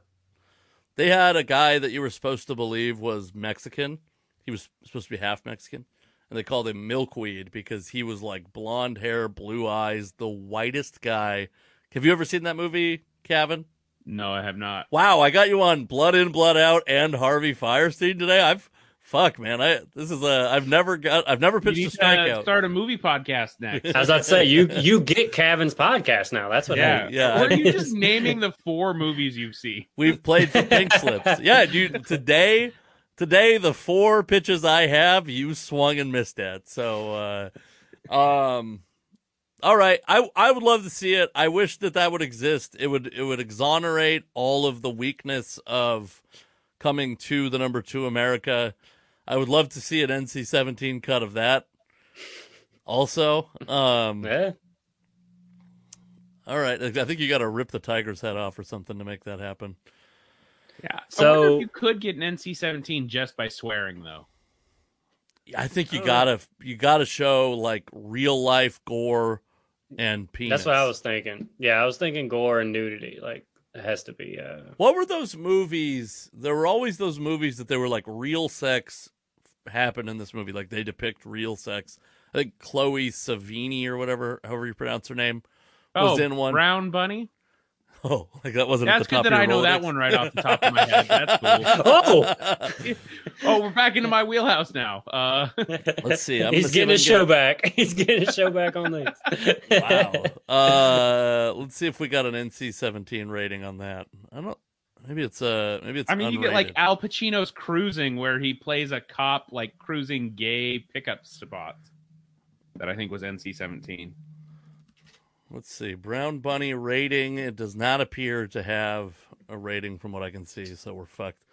They had a guy that you were supposed to believe was Mexican. He was supposed to be half Mexican. And they called him Milkweed because he was like blonde hair, blue eyes, the whitest guy. Have you ever seen that movie, Cavin? No, I have not. Wow, I got you on Blood In, Blood Out and Harvey Fierstein today. I've fuck, man. I this is a I've never got I've never You pitched a need to strikeout. start a movie podcast next. I was about to say you you get Cavin's podcast now. That's what yeah. happened. Yeah. Or are you just naming the four movies you've seen? We've played for pink slips. Yeah, dude. Today, today the four pitches I have, you swung and missed at. So, uh, um, all right. I I would love to see it. I wish that that would exist. It would it would exonerate all of the weakness of coming to the number two America. I would love to see an NC seventeen cut of that. Also, um, Yeah. all right. I think you got to rip the tiger's head off or something to make that happen. Yeah. I So- if you could get an NC-17 just by swearing, though. I think you Oh. gotta you gotta show like real life gore and penis. That's what I was thinking. Yeah, I was thinking gore and nudity. Like it has to be uh What were those movies? There were always those movies that they were like real sex happened in this movie. Like they depict real sex. I think Chloe Sevigny or whatever, however you pronounce her name, was Oh, in one. Brown Bunny? Oh, like that wasn't. That's at the top good that of I your know that one right off the top of my head. That's cool. Oh Oh, we're back into my wheelhouse now. Uh, Let's see. I'm He's gonna see if getting I his can show back. He's getting his show back on these. Wow. Uh, let's see if we got an NC-17 rating on that. I don't. Maybe it's uh maybe it's. I mean, you get like. Al Pacino's Cruising, where he plays a cop like cruising gay pickup spots. That I think was NC-17. Let's see. Brown Bunny rating. It does not appear to have a rating from what I can see, so we're fucked.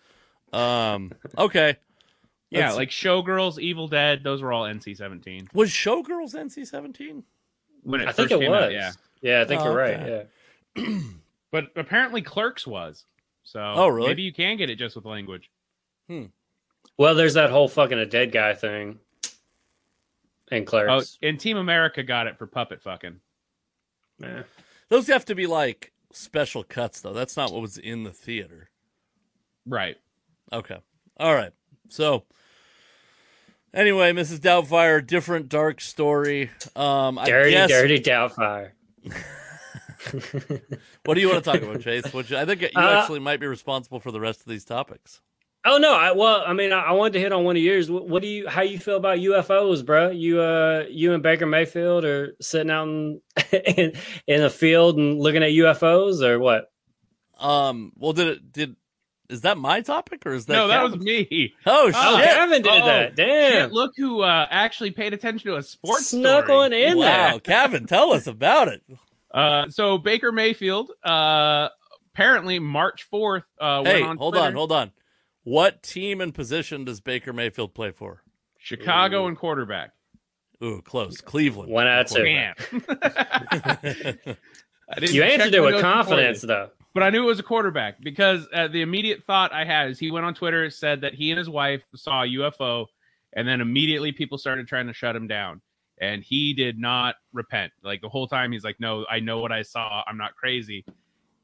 Um. Okay. Yeah, Let's- like Showgirls, Evil Dead, those were all NC-17 was Showgirls NC seventeen? when it I think first it came was. out. Yeah, Yeah, I think Oh, you're right. okay. Yeah. but apparently Clerks was. So Oh, really? maybe you can get it just with language. Hmm. Well, there's that whole fucking a dead guy thing. And Oh, Clerks. and Team America got it for puppet fucking. Yeah. Those have to be like special cuts, though. That's not what was in the theater. Right. Okay. All right. So, anyway, Mrs. Doubtfire, different dark story. Um, I Dirty, guess, dirty Doubtfire. What do you want to talk about, Chase? Which I think you Uh, actually might be responsible for the rest of these topics. Oh no! I, well, I mean, I, I wanted to hit on one of yours. What, what do you? How you feel about UFOs, bro? You, uh, you and Baker Mayfield are sitting out in in, in a field and looking at UFOs, or what? Um. Well, did it did is that my topic or is that no, that was me. Oh, Oh, shit. Cavin did Oh, that. Damn. Shit, look who uh, actually paid attention to a sports Snuck story. on in there. wow, there. Cavin, tell us about it. Uh, so Baker Mayfield, uh, apparently March fourth. Uh, went Hey, on hold Twitter. on, hold on. What team and position does Baker Mayfield play for? Chicago and quarterback. Ooh, close. Cleveland. One out of two. I didn't You answered it with confidence, though. but I knew it was a quarterback because uh, the immediate thought I had is he went on Twitter said that he and his wife saw a UFO, and then immediately people started trying to shut him down, and he did not repent. Like the whole time, he's like, "No, I know what I saw. I'm not crazy."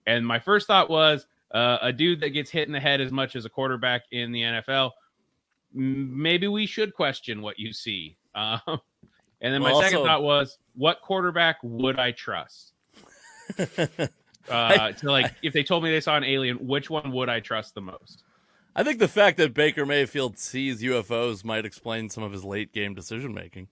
And my first thought was uh, a dude that gets hit in the head as much as a quarterback in the NFL. Maybe we should question what you see. Uh, and then my Well, second also- thought was, what quarterback would I trust? uh, to like, if they told me they saw an alien, which one would I trust the most? I think the fact that Baker Mayfield sees UFOs might explain some of his late game decision making.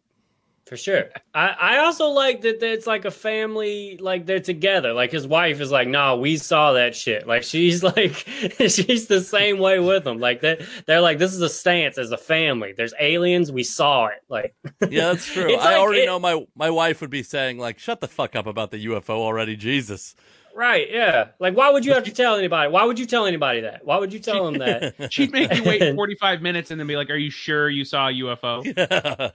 For sure. I, I also like that it's like a family, like they're together. Like his wife is like, nah, we saw that shit. Like she's like, she's the same way with them. Like they, they're like, this is a stance as a family. There's aliens. We saw it. Like, Yeah, that's true. I like already it- know my my wife would be saying like, "Shut the fuck up about the UFO already, Jesus." Right. Yeah. Like, why would you have to tell anybody? Why would you tell anybody that? Why would you tell them that? She'd make you wait 45 minutes and then be like, Are you sure you saw a UFO? Yeah.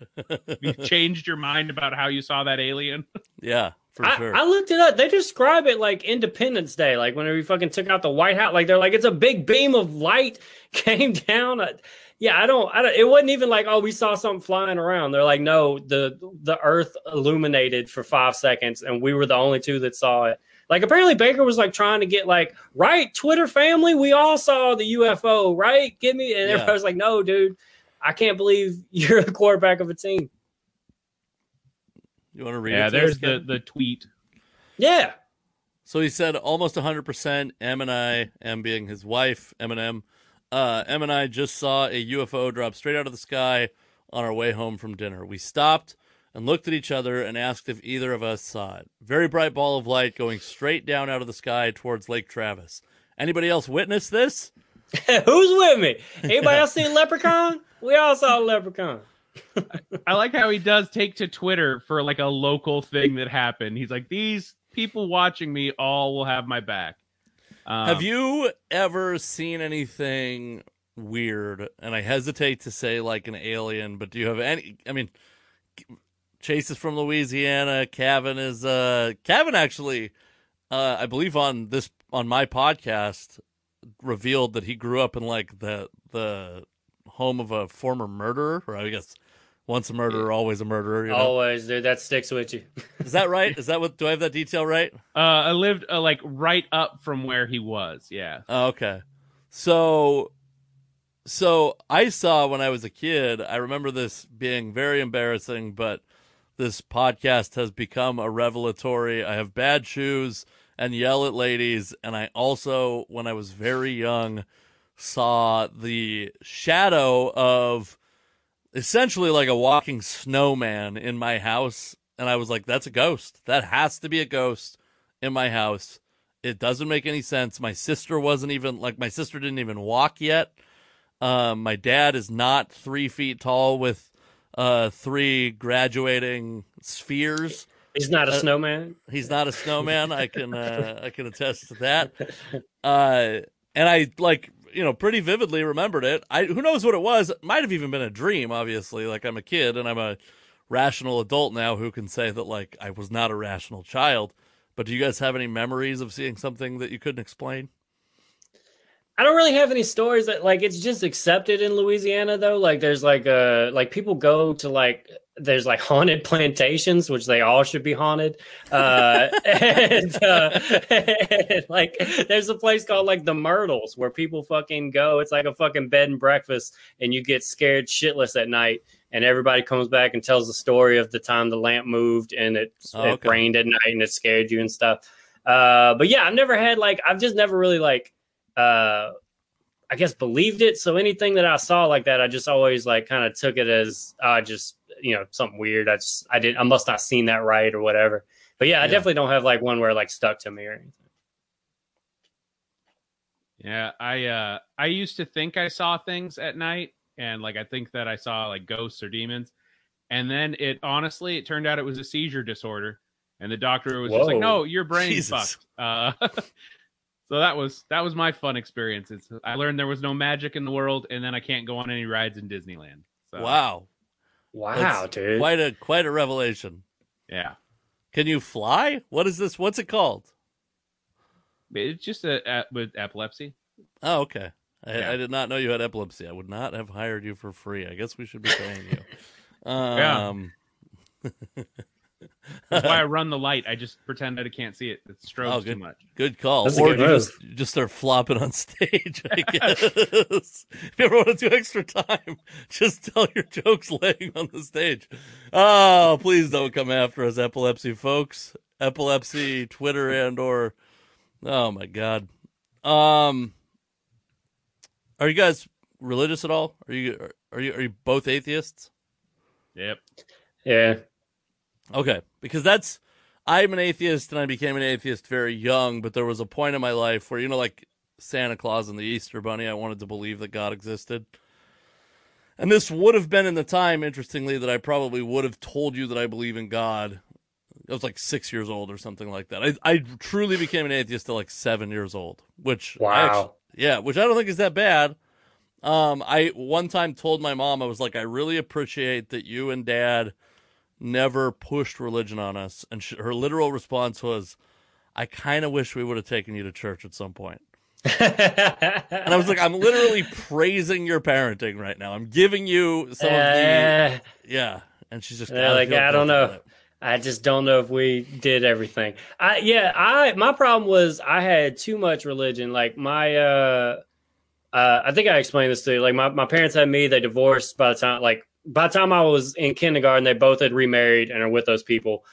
You changed your mind about how you saw that alien? yeah, for I, sure. I looked it up. They describe it like Independence Day, like whenever you fucking took out the White House. Like they're like it's a big beam of light came down. Uh, Yeah, I don't. I don't. It wasn't even like oh we saw something flying around. They're like no, the the Earth illuminated for five seconds, and we were the only two that saw it. Like apparently Baker was like trying to get like right Twitter family. We all saw the UFO, right? Give me. And Yeah. everybody was like, no, dude. I can't believe you're the quarterback of a team. you want to read Yeah, it? there's the, the tweet. Yeah. So he said almost 100%. M and I, M being his wife, Eminem. Uh, M and I just saw a UFO drop straight out of the sky on our way home from dinner. We stopped and looked at each other and asked if either of us saw it. Very bright ball of light going straight down out of the sky towards Lake Travis. Anybody else witness this? Who's with me? Anybody else see a leprechaun? We all saw a leprechaun. I like how he does take to Twitter for like a local thing that happened. He's like, These people watching me all will have my back. Um, Have you ever seen anything weird? And I hesitate to say like an alien, but do you have any? I mean, Chase is from Louisiana. Cavin is uh Cavin actually, uh, I believe on this on my podcast revealed that he grew up in like the the home of a former murderer, or I guess once a murderer, always a murderer. You know? Always, dude. That sticks with you. Is that right? Is that what? Do I have that detail right? Uh, I lived uh, like right up from where he was. Yeah. Oh, okay. So so I saw when I was a kid, I remember this being very embarrassing, but this podcast has become a revelatory. I have bad shoes and yell at ladies, and I also when I was very young saw the shadow of essentially like a walking snowman in my house and I was like that's a ghost. That has to be a ghost in my house. It doesn't make any sense. My sister wasn't even like my sister didn't even walk yet. Um, my dad is not three feet tall with uh, three graduating spheres. He's not a Uh, snowman. He's not a snowman. I can uh, I can attest to that. Uh, and I like you know pretty vividly remembered it. I who knows what it was? It might have even been a dream. Obviously, like I'm a kid and I'm a rational adult now who can say that like I was not a rational child. But do you guys have any memories of seeing something that you couldn't explain? I don't really have any stories that like it's just accepted in Louisiana though. Like there's like uh like people go to like there's like haunted plantations, which they all should be haunted. Uh, and, uh, and, like there's a place called like the Myrtles where people fucking go. It's like a fucking bed and breakfast, and you get scared shitless at night. And everybody comes back and tells the story of the time the lamp moved and it, Oh, it rained at night and it scared you and stuff. Uh, but yeah, I've never had like I've just never really like uh I guess believed it. So anything that I saw like that, I just always like kind of took it as uh just you know something weird. I just I didn't I must not seen that right or whatever. But yeah, I Yeah. definitely don't have like one where it, like stuck to me or anything. Yeah, I uh I used to think I saw things at night and like I think that I saw like ghosts or demons. And then it honestly it turned out it was a seizure disorder. And the doctor was just like, "No, your brain's Jesus. fucked." Uh So that was that was my fun experience. It's, I learned there was no magic in the world, and then I can't go on any rides in Disneyland. So, Wow. Wow, That's dude. Quite a quite a revelation. yeah, Can you fly? What is this? What's it called? it's just a, a with epilepsy. Oh, okay. I, Yeah. I did not know you had epilepsy. I would not have hired you for free. I guess we should be paying you. Yeah. Um, That's why I run the light. I just pretend that I can't see it. It strobes Oh, too much. Good call. That's or good just, you just start flopping on stage, I guess. if you ever want to do extra time, just tell your jokes laying on the stage. Oh, please don't come after us, epilepsy folks. Epilepsy, Twitter and or oh my god. Um Are you guys religious at all? Are you are you are you both atheists? Yep. Yeah. Okay, because that's I'm an atheist and I became an atheist very young, but there was a point in my life where you know like Santa Claus and the Easter Bunny, I wanted to believe that God existed. And this would have been in the time interestingly that I probably would have told you that I believe in God. I was like 6 years old or something like that. I I truly became an atheist at like 7 years old, which Wow. actu- yeah, which I don't think is that bad. Um, I one time told my mom, I was like, I really appreciate that you and dad never pushed religion on us. And she, her literal response was, I kind of wish we would have taken you to church at some point. And I was like, I'm literally praising your parenting right now. I'm giving you some of the, Uh, yeah. And she's just like, I don't know. I just don't know if we did everything. I yeah, I my problem was I had too much religion. Like my uh uh I think I explained this to you. Like my, my parents had me, they divorced by the time like by the time I was in kindergarten, they both had remarried and are with those people.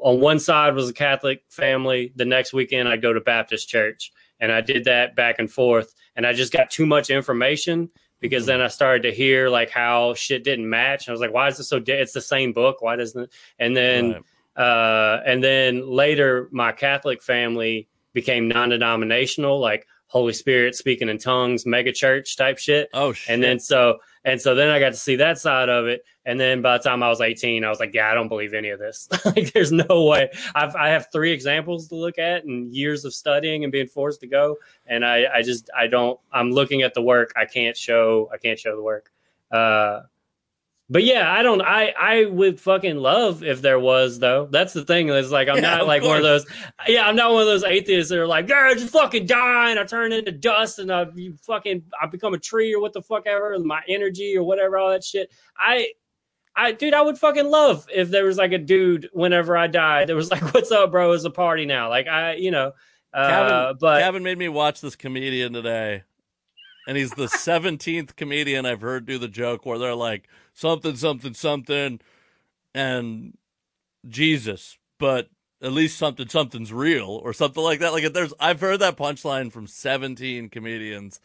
On one side was a Catholic family. The next weekend I'd go to Baptist church. And I did that back and forth. And I just got too much information because then I started to hear like how shit didn't match. And I was like, why is this so di- it's the same book? Why doesn't it? And then Right. uh, and then later, my Catholic family became non-denominational, like Holy Spirit speaking in tongues, mega church type shit. Oh, shit. And then so and so then I got to see that side of it. And then by the time I was 18, I was like, yeah, I don't believe any of this. like there's no way. I've I have three examples to look at and years of studying and being forced to go. And I, I just I don't I'm looking at the work. I can't show I can't show the work. Uh but yeah, I don't. I I would fucking love if there was though. That's the thing. Is like I'm Yeah, not like one of those. Yeah, I'm not one of those atheists that are like, yeah, I just fucking die and I turn into dust and I you fucking I become a tree or what the fuck ever. and My energy or whatever, all that shit. I. I dude, I would fucking love if there was like a dude whenever I died that was like, "What's up, bro? It's a party now." Like I, you know, uh, Cavin, but Cavin made me watch this comedian today, and he's the seventeenth comedian I've heard do the joke where they're like something, something, something, and Jesus, but at least something, something's real or something like that. Like there's, I've heard that punchline from seventeen comedians.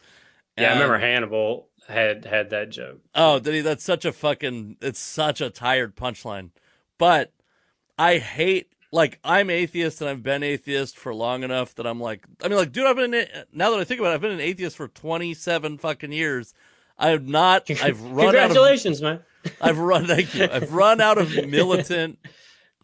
yeah, I remember Hannibal had had that joke. Oh, did he? That's such a fucking. It's such a tired punchline. But I hate. Like I'm atheist and I've been atheist for long enough that I'm like. I mean, like, dude, I've been now that I think about it, I've been an atheist for 27 fucking years. I have not. I've run out of. Congratulations, man. I've run. Thank you. I've run out of militant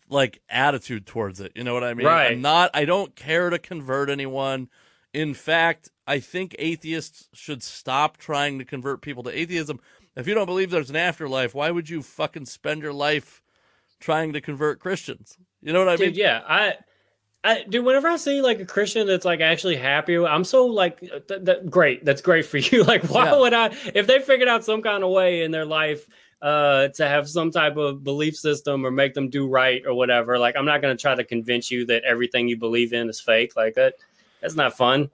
like attitude towards it. You know what I mean? Right. I'm not. I don't care to convert anyone. In fact, I think atheists should stop trying to convert people to atheism. If you don't believe there's an afterlife, why would you fucking spend your life trying to convert Christians? You know what I dude, mean? yeah, I, I, dude. Whenever I see like a Christian that's like actually happy, I'm so like, th- th- great. That's great for you. Like, why Yeah. would I? If they figured out some kind of way in their life uh to have some type of belief system or make them do right or whatever, like, I'm not going to try to convince you that everything you believe in is fake. Like that. That's not fun.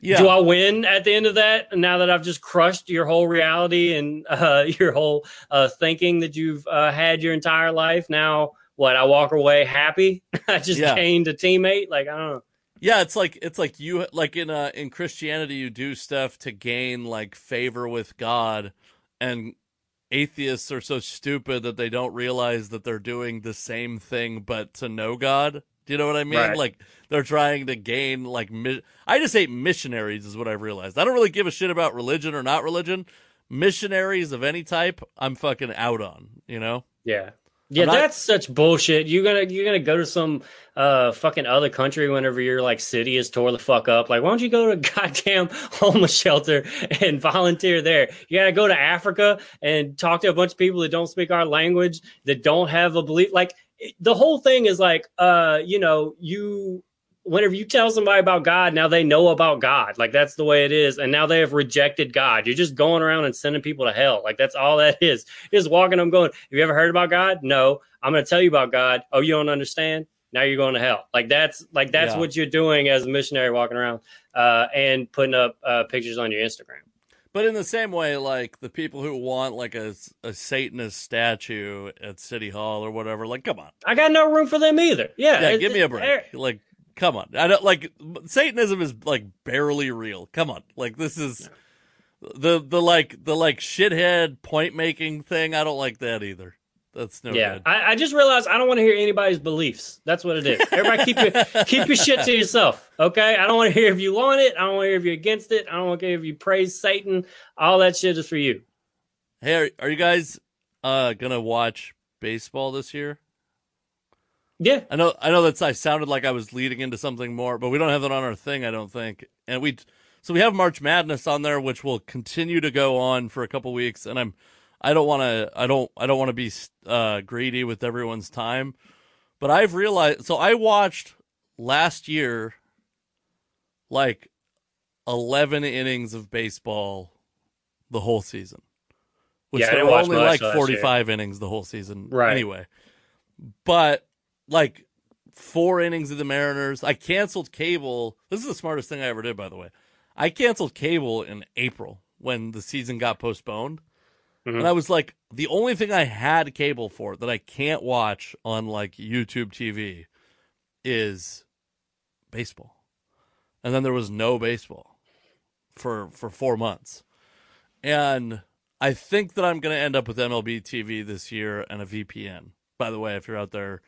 Yeah. Do I win at the end of that? Now that I've just crushed your whole reality and uh, your whole uh, thinking that you've uh, had your entire life, now what? I walk away happy. I just Yeah. gained a teammate. Like I don't know. Yeah, it's like it's like you like in uh in Christianity you do stuff to gain like favor with God and atheists are so stupid that they don't realize that they're doing the same thing but to know God. Do you know what I mean? Right. Like they're trying to gain like mi- I just hate missionaries is what I've realized. I don't really give a shit about religion or not religion. Missionaries of any type, I'm fucking out on. You know? Yeah. Yeah, not- that's such bullshit. You're gonna you're gonna go to some uh fucking other country whenever your like city is tore the fuck up. Like, why don't you go to a goddamn homeless shelter and volunteer there? You gotta go to Africa and talk to a bunch of people that don't speak our language, that don't have a belief. Like the whole thing is like, uh, you know, you whenever you tell somebody about God, now they know about God. Like that's the way it is. And now they have rejected God. You're just going around and sending people to hell. Like that's all that is. You're just walking them going, Have you ever heard about God? No. I'm gonna tell you about God. Oh, you don't understand? Now you're going to hell. Like that's like that's Yeah. what you're doing as a missionary walking around uh and putting up uh pictures on your Instagram. But in the same way, like the people who want like a, a Satanist statue at City Hall or whatever, like, come on, I got no room for them either. Yeah. yeah, it- give me a it- break. Like, come on, I don't like Satanism is like barely real. Come on, like this is the the like the like shithead point making thing. I don't like that either. That's no yeah, good. I, I just realized I don't want to hear anybody's beliefs. That's what it is. Everybody keep your keep your shit to yourself. Okay. I don't want to hear if you want it. I don't want to hear if you're against it. I don't want to hear if you praise Satan. All that shit is for you. Hey, are, are you guys uh gonna watch baseball this year? Yeah. I know I know that's I sounded like I was leading into something more, but we don't have that on our thing, I don't think. And we so we have March Madness on there which will continue to go on for a couple weeks and I'm I don't want to I don't I don't want to be uh greedy with everyone's time. But I've realized so I watched last year like 11 innings of baseball the whole season. Which Yeah, there were only like 45 innings the whole season Right. anyway. But like four innings of the Mariners. I canceled cable. This is the smartest thing I ever did, by the way. I canceled cable in April when the season got postponed. Mhm. And I was like, the only thing I had cable for that I can't watch on like YouTube TV is baseball. And then there was no baseball for for 4 months. And I think that I'm going to end up with MLB TV this year and a VPN. By the way, if you're out there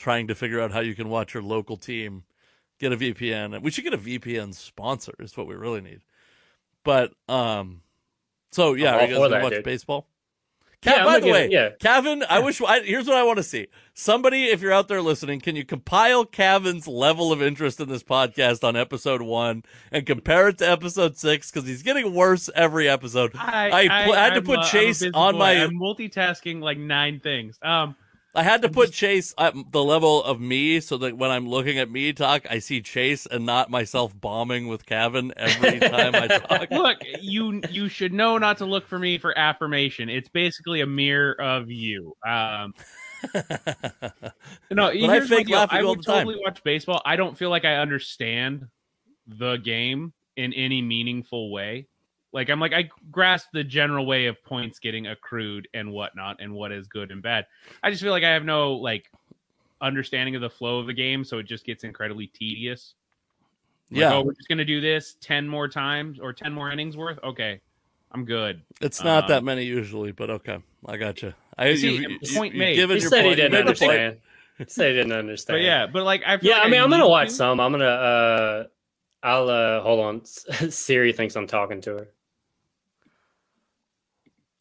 trying to figure out how you can watch your local team, get a VPN. We should get a VPN sponsor. Is what we really need. But um, so yeah, are you guys gonna that, watch dude. baseball? Yeah, Cav, I'm by the way, it, yeah. Cavin, I wish. I, here's what I want to see. Somebody, if you're out there listening, can you compile Cavin's level of interest in this podcast on episode one and compare it to episode six? Because he's getting worse every episode. I pl- I had to I'm put a Chase on boy. my- I'm multitasking like nine things. Um, I had to put Chase at the level of me so that when I'm looking at me talk, I see Chase and not myself bombing with Cavin every time I talk. look, you you should know not to look for me for affirmation. It's basically a mirror of you. Um, no, I my fake laughing I all would the time. totally watch baseball. I don't feel like I understand the game in any meaningful way. Like I'm like I grasp the general way of points getting accrued and whatnot, and what is good and bad. I just feel like I have no like understanding of the flow of the game, so it just gets incredibly tedious. Like, yeah, oh, we're just gonna do this ten more times or ten more innings worth. Okay, I'm good. it's not um, that many usually, but okay, I got you. I See, you, point made. Given He your said he point, you didn't made the point. understand. He said he didn't understand. But yeah, but like I feel Yeah, like I mean, I'm gonna watch to. some. I'm gonna. uh I'll uh hold on. Siri thinks I'm talking to her.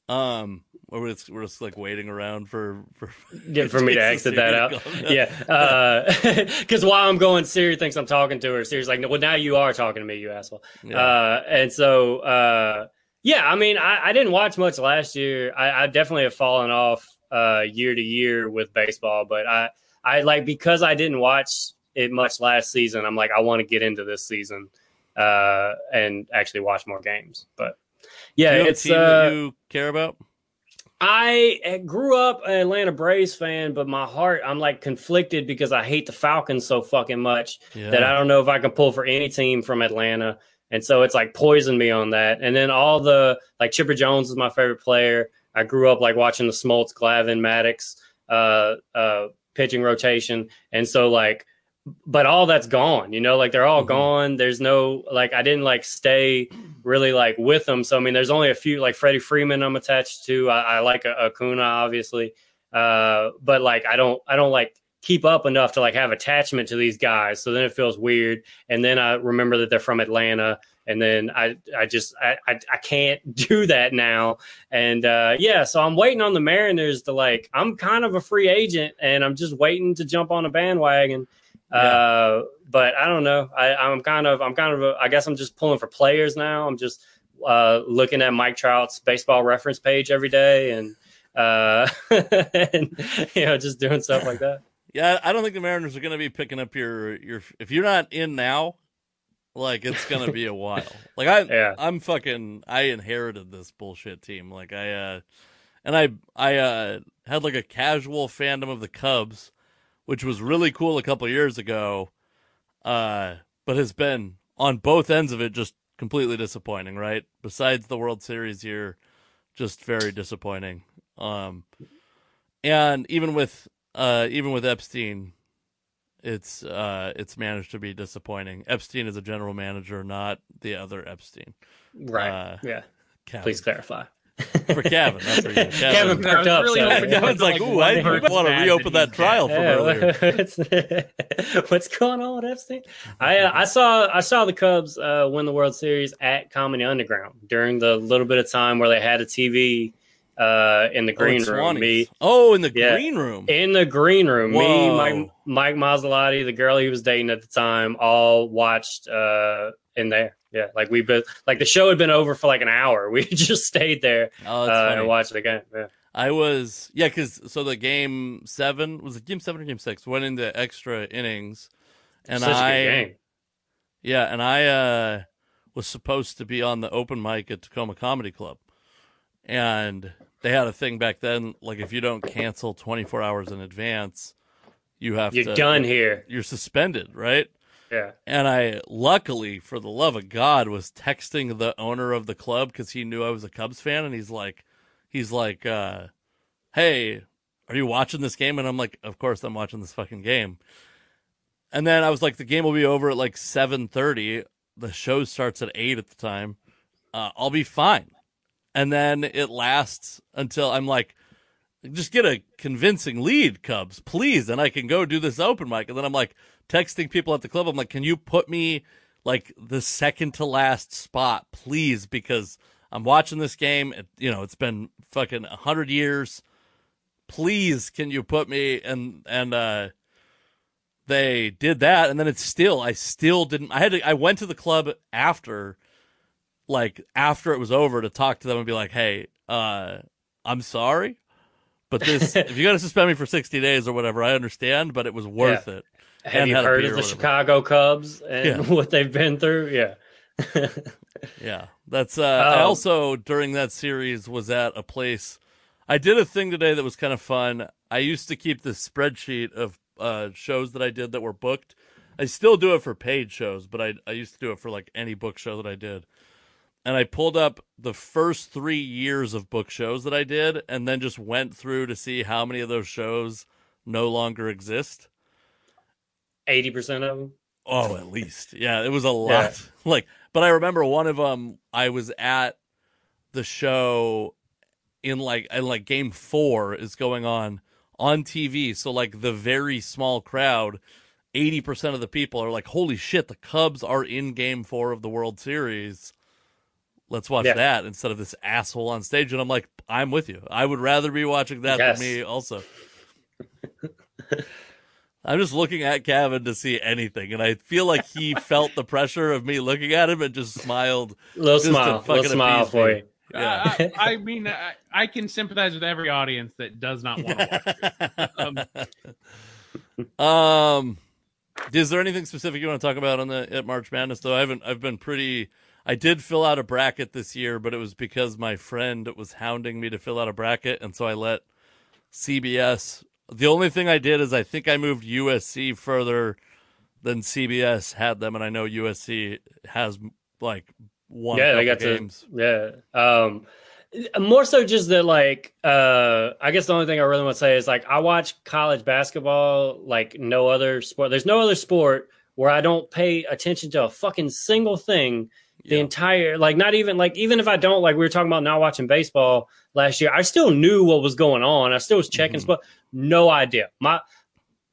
Um, we're just, we're just like waiting around for for, Yeah, for me to exit that out. Yeah, because while I'm going, Siri thinks I'm talking to her. Siri's like, well, now you are talking to me, you asshole." Yeah. Uh, and so, uh, yeah, I mean, I, I didn't watch much last year. I, I definitely have fallen off uh, year to year with baseball, but I, I like because I didn't watch it much last season. I'm like, I want to get into this season uh, and actually watch more games. But yeah, Do you have a it's team uh, that you care about. I uh, grew up an Atlanta Braves fan, but my heart, I'm like conflicted because I hate the Falcons so fucking much Yeah. that I don't know if I can pull for any team from Atlanta. And so it's like poisoned me on that. And then all the like Chipper Jones is my favorite player. I grew up like watching the Smoltz, Glavine, Maddux uh, uh, pitching rotation. And so like, but all that's gone, you know, like they're all Mhm. gone. There's no like I didn't like stay really like with them. So I mean, there's only a few like Freddie Freeman I'm attached to. I, I like Acuna obviously, uh, but like I don't I don't like keep up enough to like have attachment to these guys. So then it feels weird. And then I remember that they're from Atlanta. And then I, I just I, I, I can't do that now. And uh, yeah, so I'm waiting on the Mariners to like I'm kind of a free agent and I'm just waiting to jump on a bandwagon. Uh, but I don't know. I, I'm kind of I'm kind of a, I guess I'm just pulling for players now. I'm just uh, looking at Mike Trout's baseball reference page every day and uh, and you know just doing stuff like that. Yeah, I don't think the Mariners are going to be picking up your your. If you're not in now, like it's going to be a while. Like I, Yeah. I'm fucking. I inherited this bullshit team. Like I, uh and I, I uh had like a casual fandom of the Cubs, which was really cool a couple years ago, uh, but has been on both ends of it just completely disappointing. Right, besides the World Series year, just very disappointing. Um, and even with uh even with Epstein, it's uh it's managed to be disappointing. Epstein is a general manager, not the other Epstein. Right. Uh, yeah. Cavin. Please clarify. For Cavin. That's for you. Cavin. Cavin I perked up. really so- Cavin's like, like ooh, I want to reopen that that trial dead. from earlier. what's, what's going on with Epstein? I uh, I saw I saw the Cubs uh, win the World Series at Comedy Underground during the little bit of time where they had a TV uh, in the green oh, room. Me Oh, in the Yeah. green room. in the green room. Me, Mike, Mike Maserati, the girl he was dating at the time, all watched uh, in there. Yeah, like we been like the show had been over for like an hour. We just stayed there oh, uh, and watched it again. Yeah. I was yeah, because so the game seven was it game seven or game six went into extra innings, and I game. yeah, and I uh, was supposed to be on the open mic at Tacoma Comedy Club, and they had a thing back then like if you don't cancel twenty four hours in advance, you have to You're to done here. You're suspended, right? Yeah. And I, luckily, for the love of God, was texting the owner of the club because he knew I was a Cubs fan, and he's like, he's like, uh, "Hey, are you watching this game?" And I'm like, "Of course, I'm watching this fucking game." And then I was like, "The game will be over at like 7:30. The show starts at eight at the time. Uh, I'll be fine." And then it lasts until I'm like, just get a convincing lead, Cubs, please, and I can go do this open mic. And then I'm like texting people at the club. I'm like, can you put me like the second to last spot, please? Because I'm watching this game. It, you know, it's been fucking a hundred years. Please, can you put me and and uh they did that and then it's still I still didn't I had to I went to the club after like after it was over to talk to them and be like, "Hey, uh I'm sorry, but this if you're gonna suspend me for 60 days or whatever, I understand, but it was worth it." Have you heard of the. Chicago Cubs and Yeah. what they've been through? Yeah. Yeah, that's. Uh, I Um, also during that series was at a place. I did a thing today that was kind of fun. I used to keep this spreadsheet of uh, shows that I did that were booked. I still do it for paid shows, but I I used to do it for like any book show that I did. And I pulled up the first three years of book shows that I did, and then just went through to see how many of those shows no longer exist. Eighty percent of them. Oh, at least. Yeah, it was a lot. Like, but I remember one of them. I was at the show in like, and like game four is going on on TV. So like the very small crowd, eighty percent of the people are like, "Holy shit, the Cubs are in game four of the World Series." Let's watch Yeah. that instead of this asshole on stage. And I'm like, I'm with you. I would rather be watching that Yes. than me also. I'm just looking at Cavin to see anything, and I feel like he felt the pressure of me looking at him and just smiled. Little Just smile. Little smile for me. you. Yeah. I, I mean, I, I can sympathize with every audience that does not want to watch it. Um, um, is there anything specific you want to talk about on the at March Madness? Though I haven't. I've been pretty. I did fill out a bracket this year, but it was because my friend was hounding me to fill out a bracket, and so I let CBS. The only thing I did is I think I moved USC further than CBS had them, and I know USC has like one. yeah, they got games. to. Yeah. Um, more so just that, like, uh, I guess the only thing I really want to say is like I watch college basketball like no other sport. There's no other sport where I don't pay attention to a fucking single thing the Yeah. entire like not even like even if I don't like we were talking about not watching baseball last year, I still knew what was going on. I still was checking Mhm. No idea. My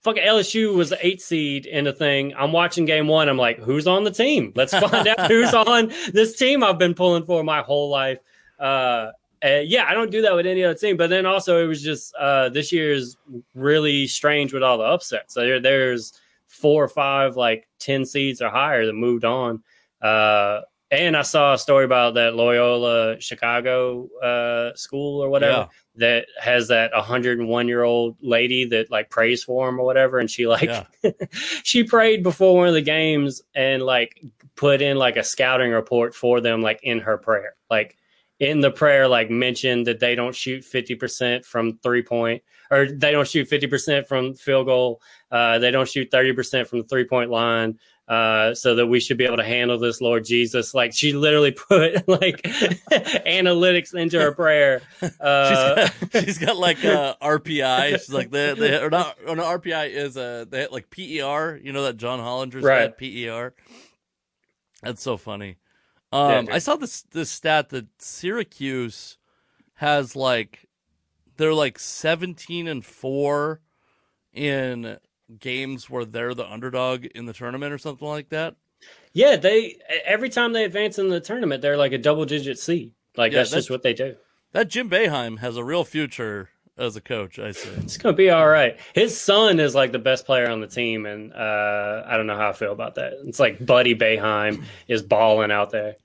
fucking LSU was the eight seed in the thing. I'm watching game one. I'm like, who's on the team? Let's find out who's on this team I've been pulling for my whole life. Uh, yeah, I don't do that with any other team. But then also, it was just uh, this year is really strange with all the upsets. So there, there's four or five, like 10 seeds or higher that moved on. Uh, and I saw a story about that Loyola Chicago uh, school or whatever yeah. that has that 101 year old lady that like prays for him or whatever. And she like, yeah. she prayed before one of the games and like put in like a scouting report for them, like in her prayer. Like, in the prayer like mentioned that they don't shoot 50% from three point or they don't shoot 50% from field goal uh, they don't shoot 30% from the three point line uh, so that we should be able to handle this lord jesus. Like she literally put like analytics into her prayer uh, she's, got, she's got like a rpi she's like they, they or not or no, rpi is a they hit like per you know that john hollinger's right. per that's so funny um, yeah, I saw this this stat that Syracuse has like they're like seventeen and four in games where they're the underdog in the tournament or something like that. Yeah, they every time they advance in the tournament, they're like a double digit seed. Like yeah, that's, that's just what they do. That Jim Boeheim has a real future as a coach. I say it's gonna be all right. His son is like the best player on the team, and uh, I don't know how I feel about that. It's like Buddy Boeheim is balling out there.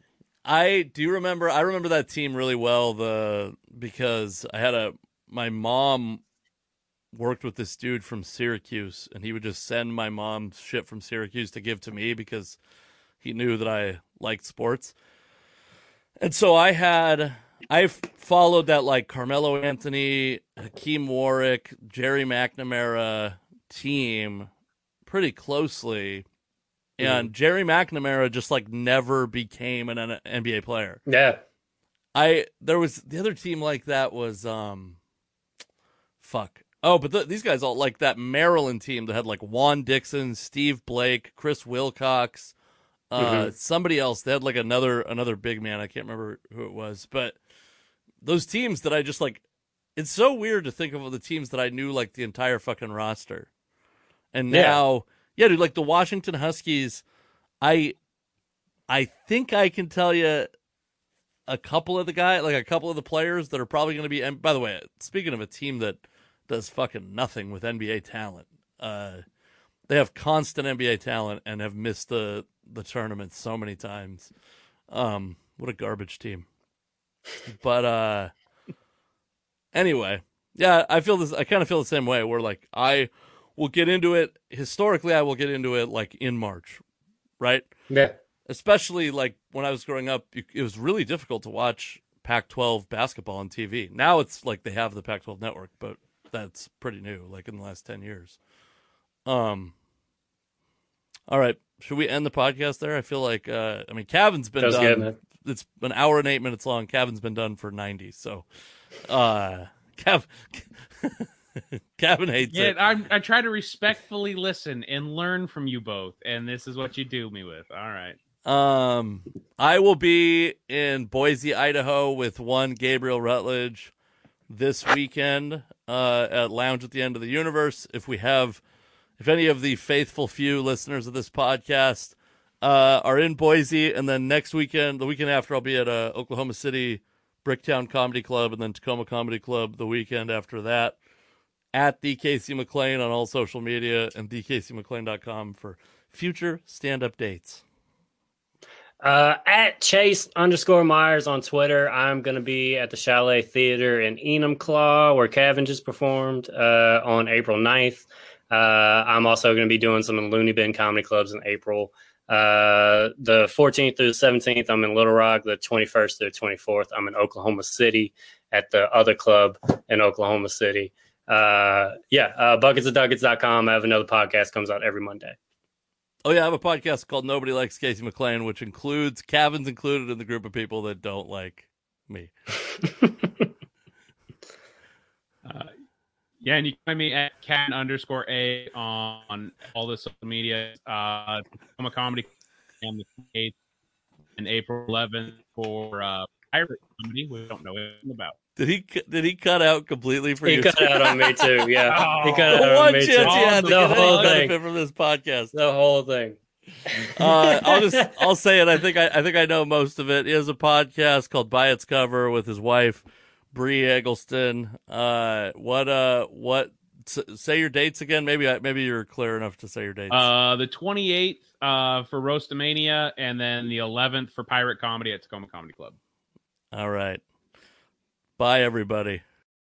I do remember. I remember that team really well. The because I had a my mom worked with this dude from Syracuse, and he would just send my mom shit from Syracuse to give to me because he knew that I liked sports. And so I had I followed that like Carmelo Anthony, Hakim Warrick, Gerry McNamara team pretty closely and mm. Gerry McNamara just like never became an NBA player. Yeah. I there was the other team like that was um fuck. Oh, but the, these guys all like that Maryland team that had like Juan Dixon, Steve Blake, Chris Wilcox, uh mm-hmm. somebody else. They had like another another big man. I can't remember who it was, but those teams that I just like it's so weird to think of the teams that I knew like the entire fucking roster. And now yeah dude, like the Washington Huskies, I I think I can tell you a couple of the guy, like a couple of the players that are probably going to be. And by the way, speaking of a team that does fucking nothing with NBA talent, uh, they have constant NBA talent and have missed the the tournament so many times. Um, what a garbage team. But uh, anyway, yeah, I feel this. I kind of feel the same way. Where like I we'll get into it. Historically, I will get into it like in March, right? Yeah. Especially like when I was growing up, it was really difficult to watch Pac-12 basketball on TV. Now it's like they have the Pac-12 network, but that's pretty new, like in the last ten years. Um. All right, should we end the podcast there? I feel like, uh, I mean, Cavin's been done. Good, it's an hour and eight minutes long. Cavin's been done for ninety, so, uh, Cav. Cavin hates yeah, it. I, I try to respectfully listen and learn from you both, and this is what you do me with. All right. Um, I will be in Boise, Idaho, with one Gabriel Rutledge this weekend uh, at Lounge at the End of the Universe. If we have, if any of the faithful few listeners of this podcast uh, are in Boise, and then next weekend, the weekend after, I'll be at uh, Oklahoma City Bricktown Comedy Club, and then Tacoma Comedy Club the weekend after that at Casey McLain on all social media and thecasey.mclain.com for future stand up dates. Uh, at Chase underscore Myers on Twitter, I'm going to be at the Chalet Theater in Enumclaw, where Cavin just performed uh, on April 9th. Uh, I'm also going to be doing some in Looney Bin comedy clubs in April. Uh, the 14th through the 17th, I'm in Little Rock. The 21st through the 24th, I'm in Oklahoma City at the other club in Oklahoma City uh, yeah, uh, bucketsofduggets.com. I have another podcast comes out every Monday. Oh yeah, I have a podcast called Nobody Likes Casey McLain, which includes Cavin's included in the group of people that don't like me. uh, yeah, and you can find me at cat underscore a on all the social media. Uh, I'm a comedy on the 8th and April 11th for uh, pirate comedy. We don't know anything about. Did he did he cut out completely for He you? cut out on me too. Yeah, he cut out on one me chance too. he had to The get whole any thing. benefit from this podcast. The whole thing. Uh, I'll just I'll say it. I think I, I think I know most of it. He has a podcast called By Its Cover with his wife, Bree Eggleston. Uh, what uh what s- say your dates again? Maybe I, maybe you're clear enough to say your dates. Uh, the 28th uh, for Roastamania, and then the 11th for Pirate Comedy at Tacoma Comedy Club. All right. Bye everybody.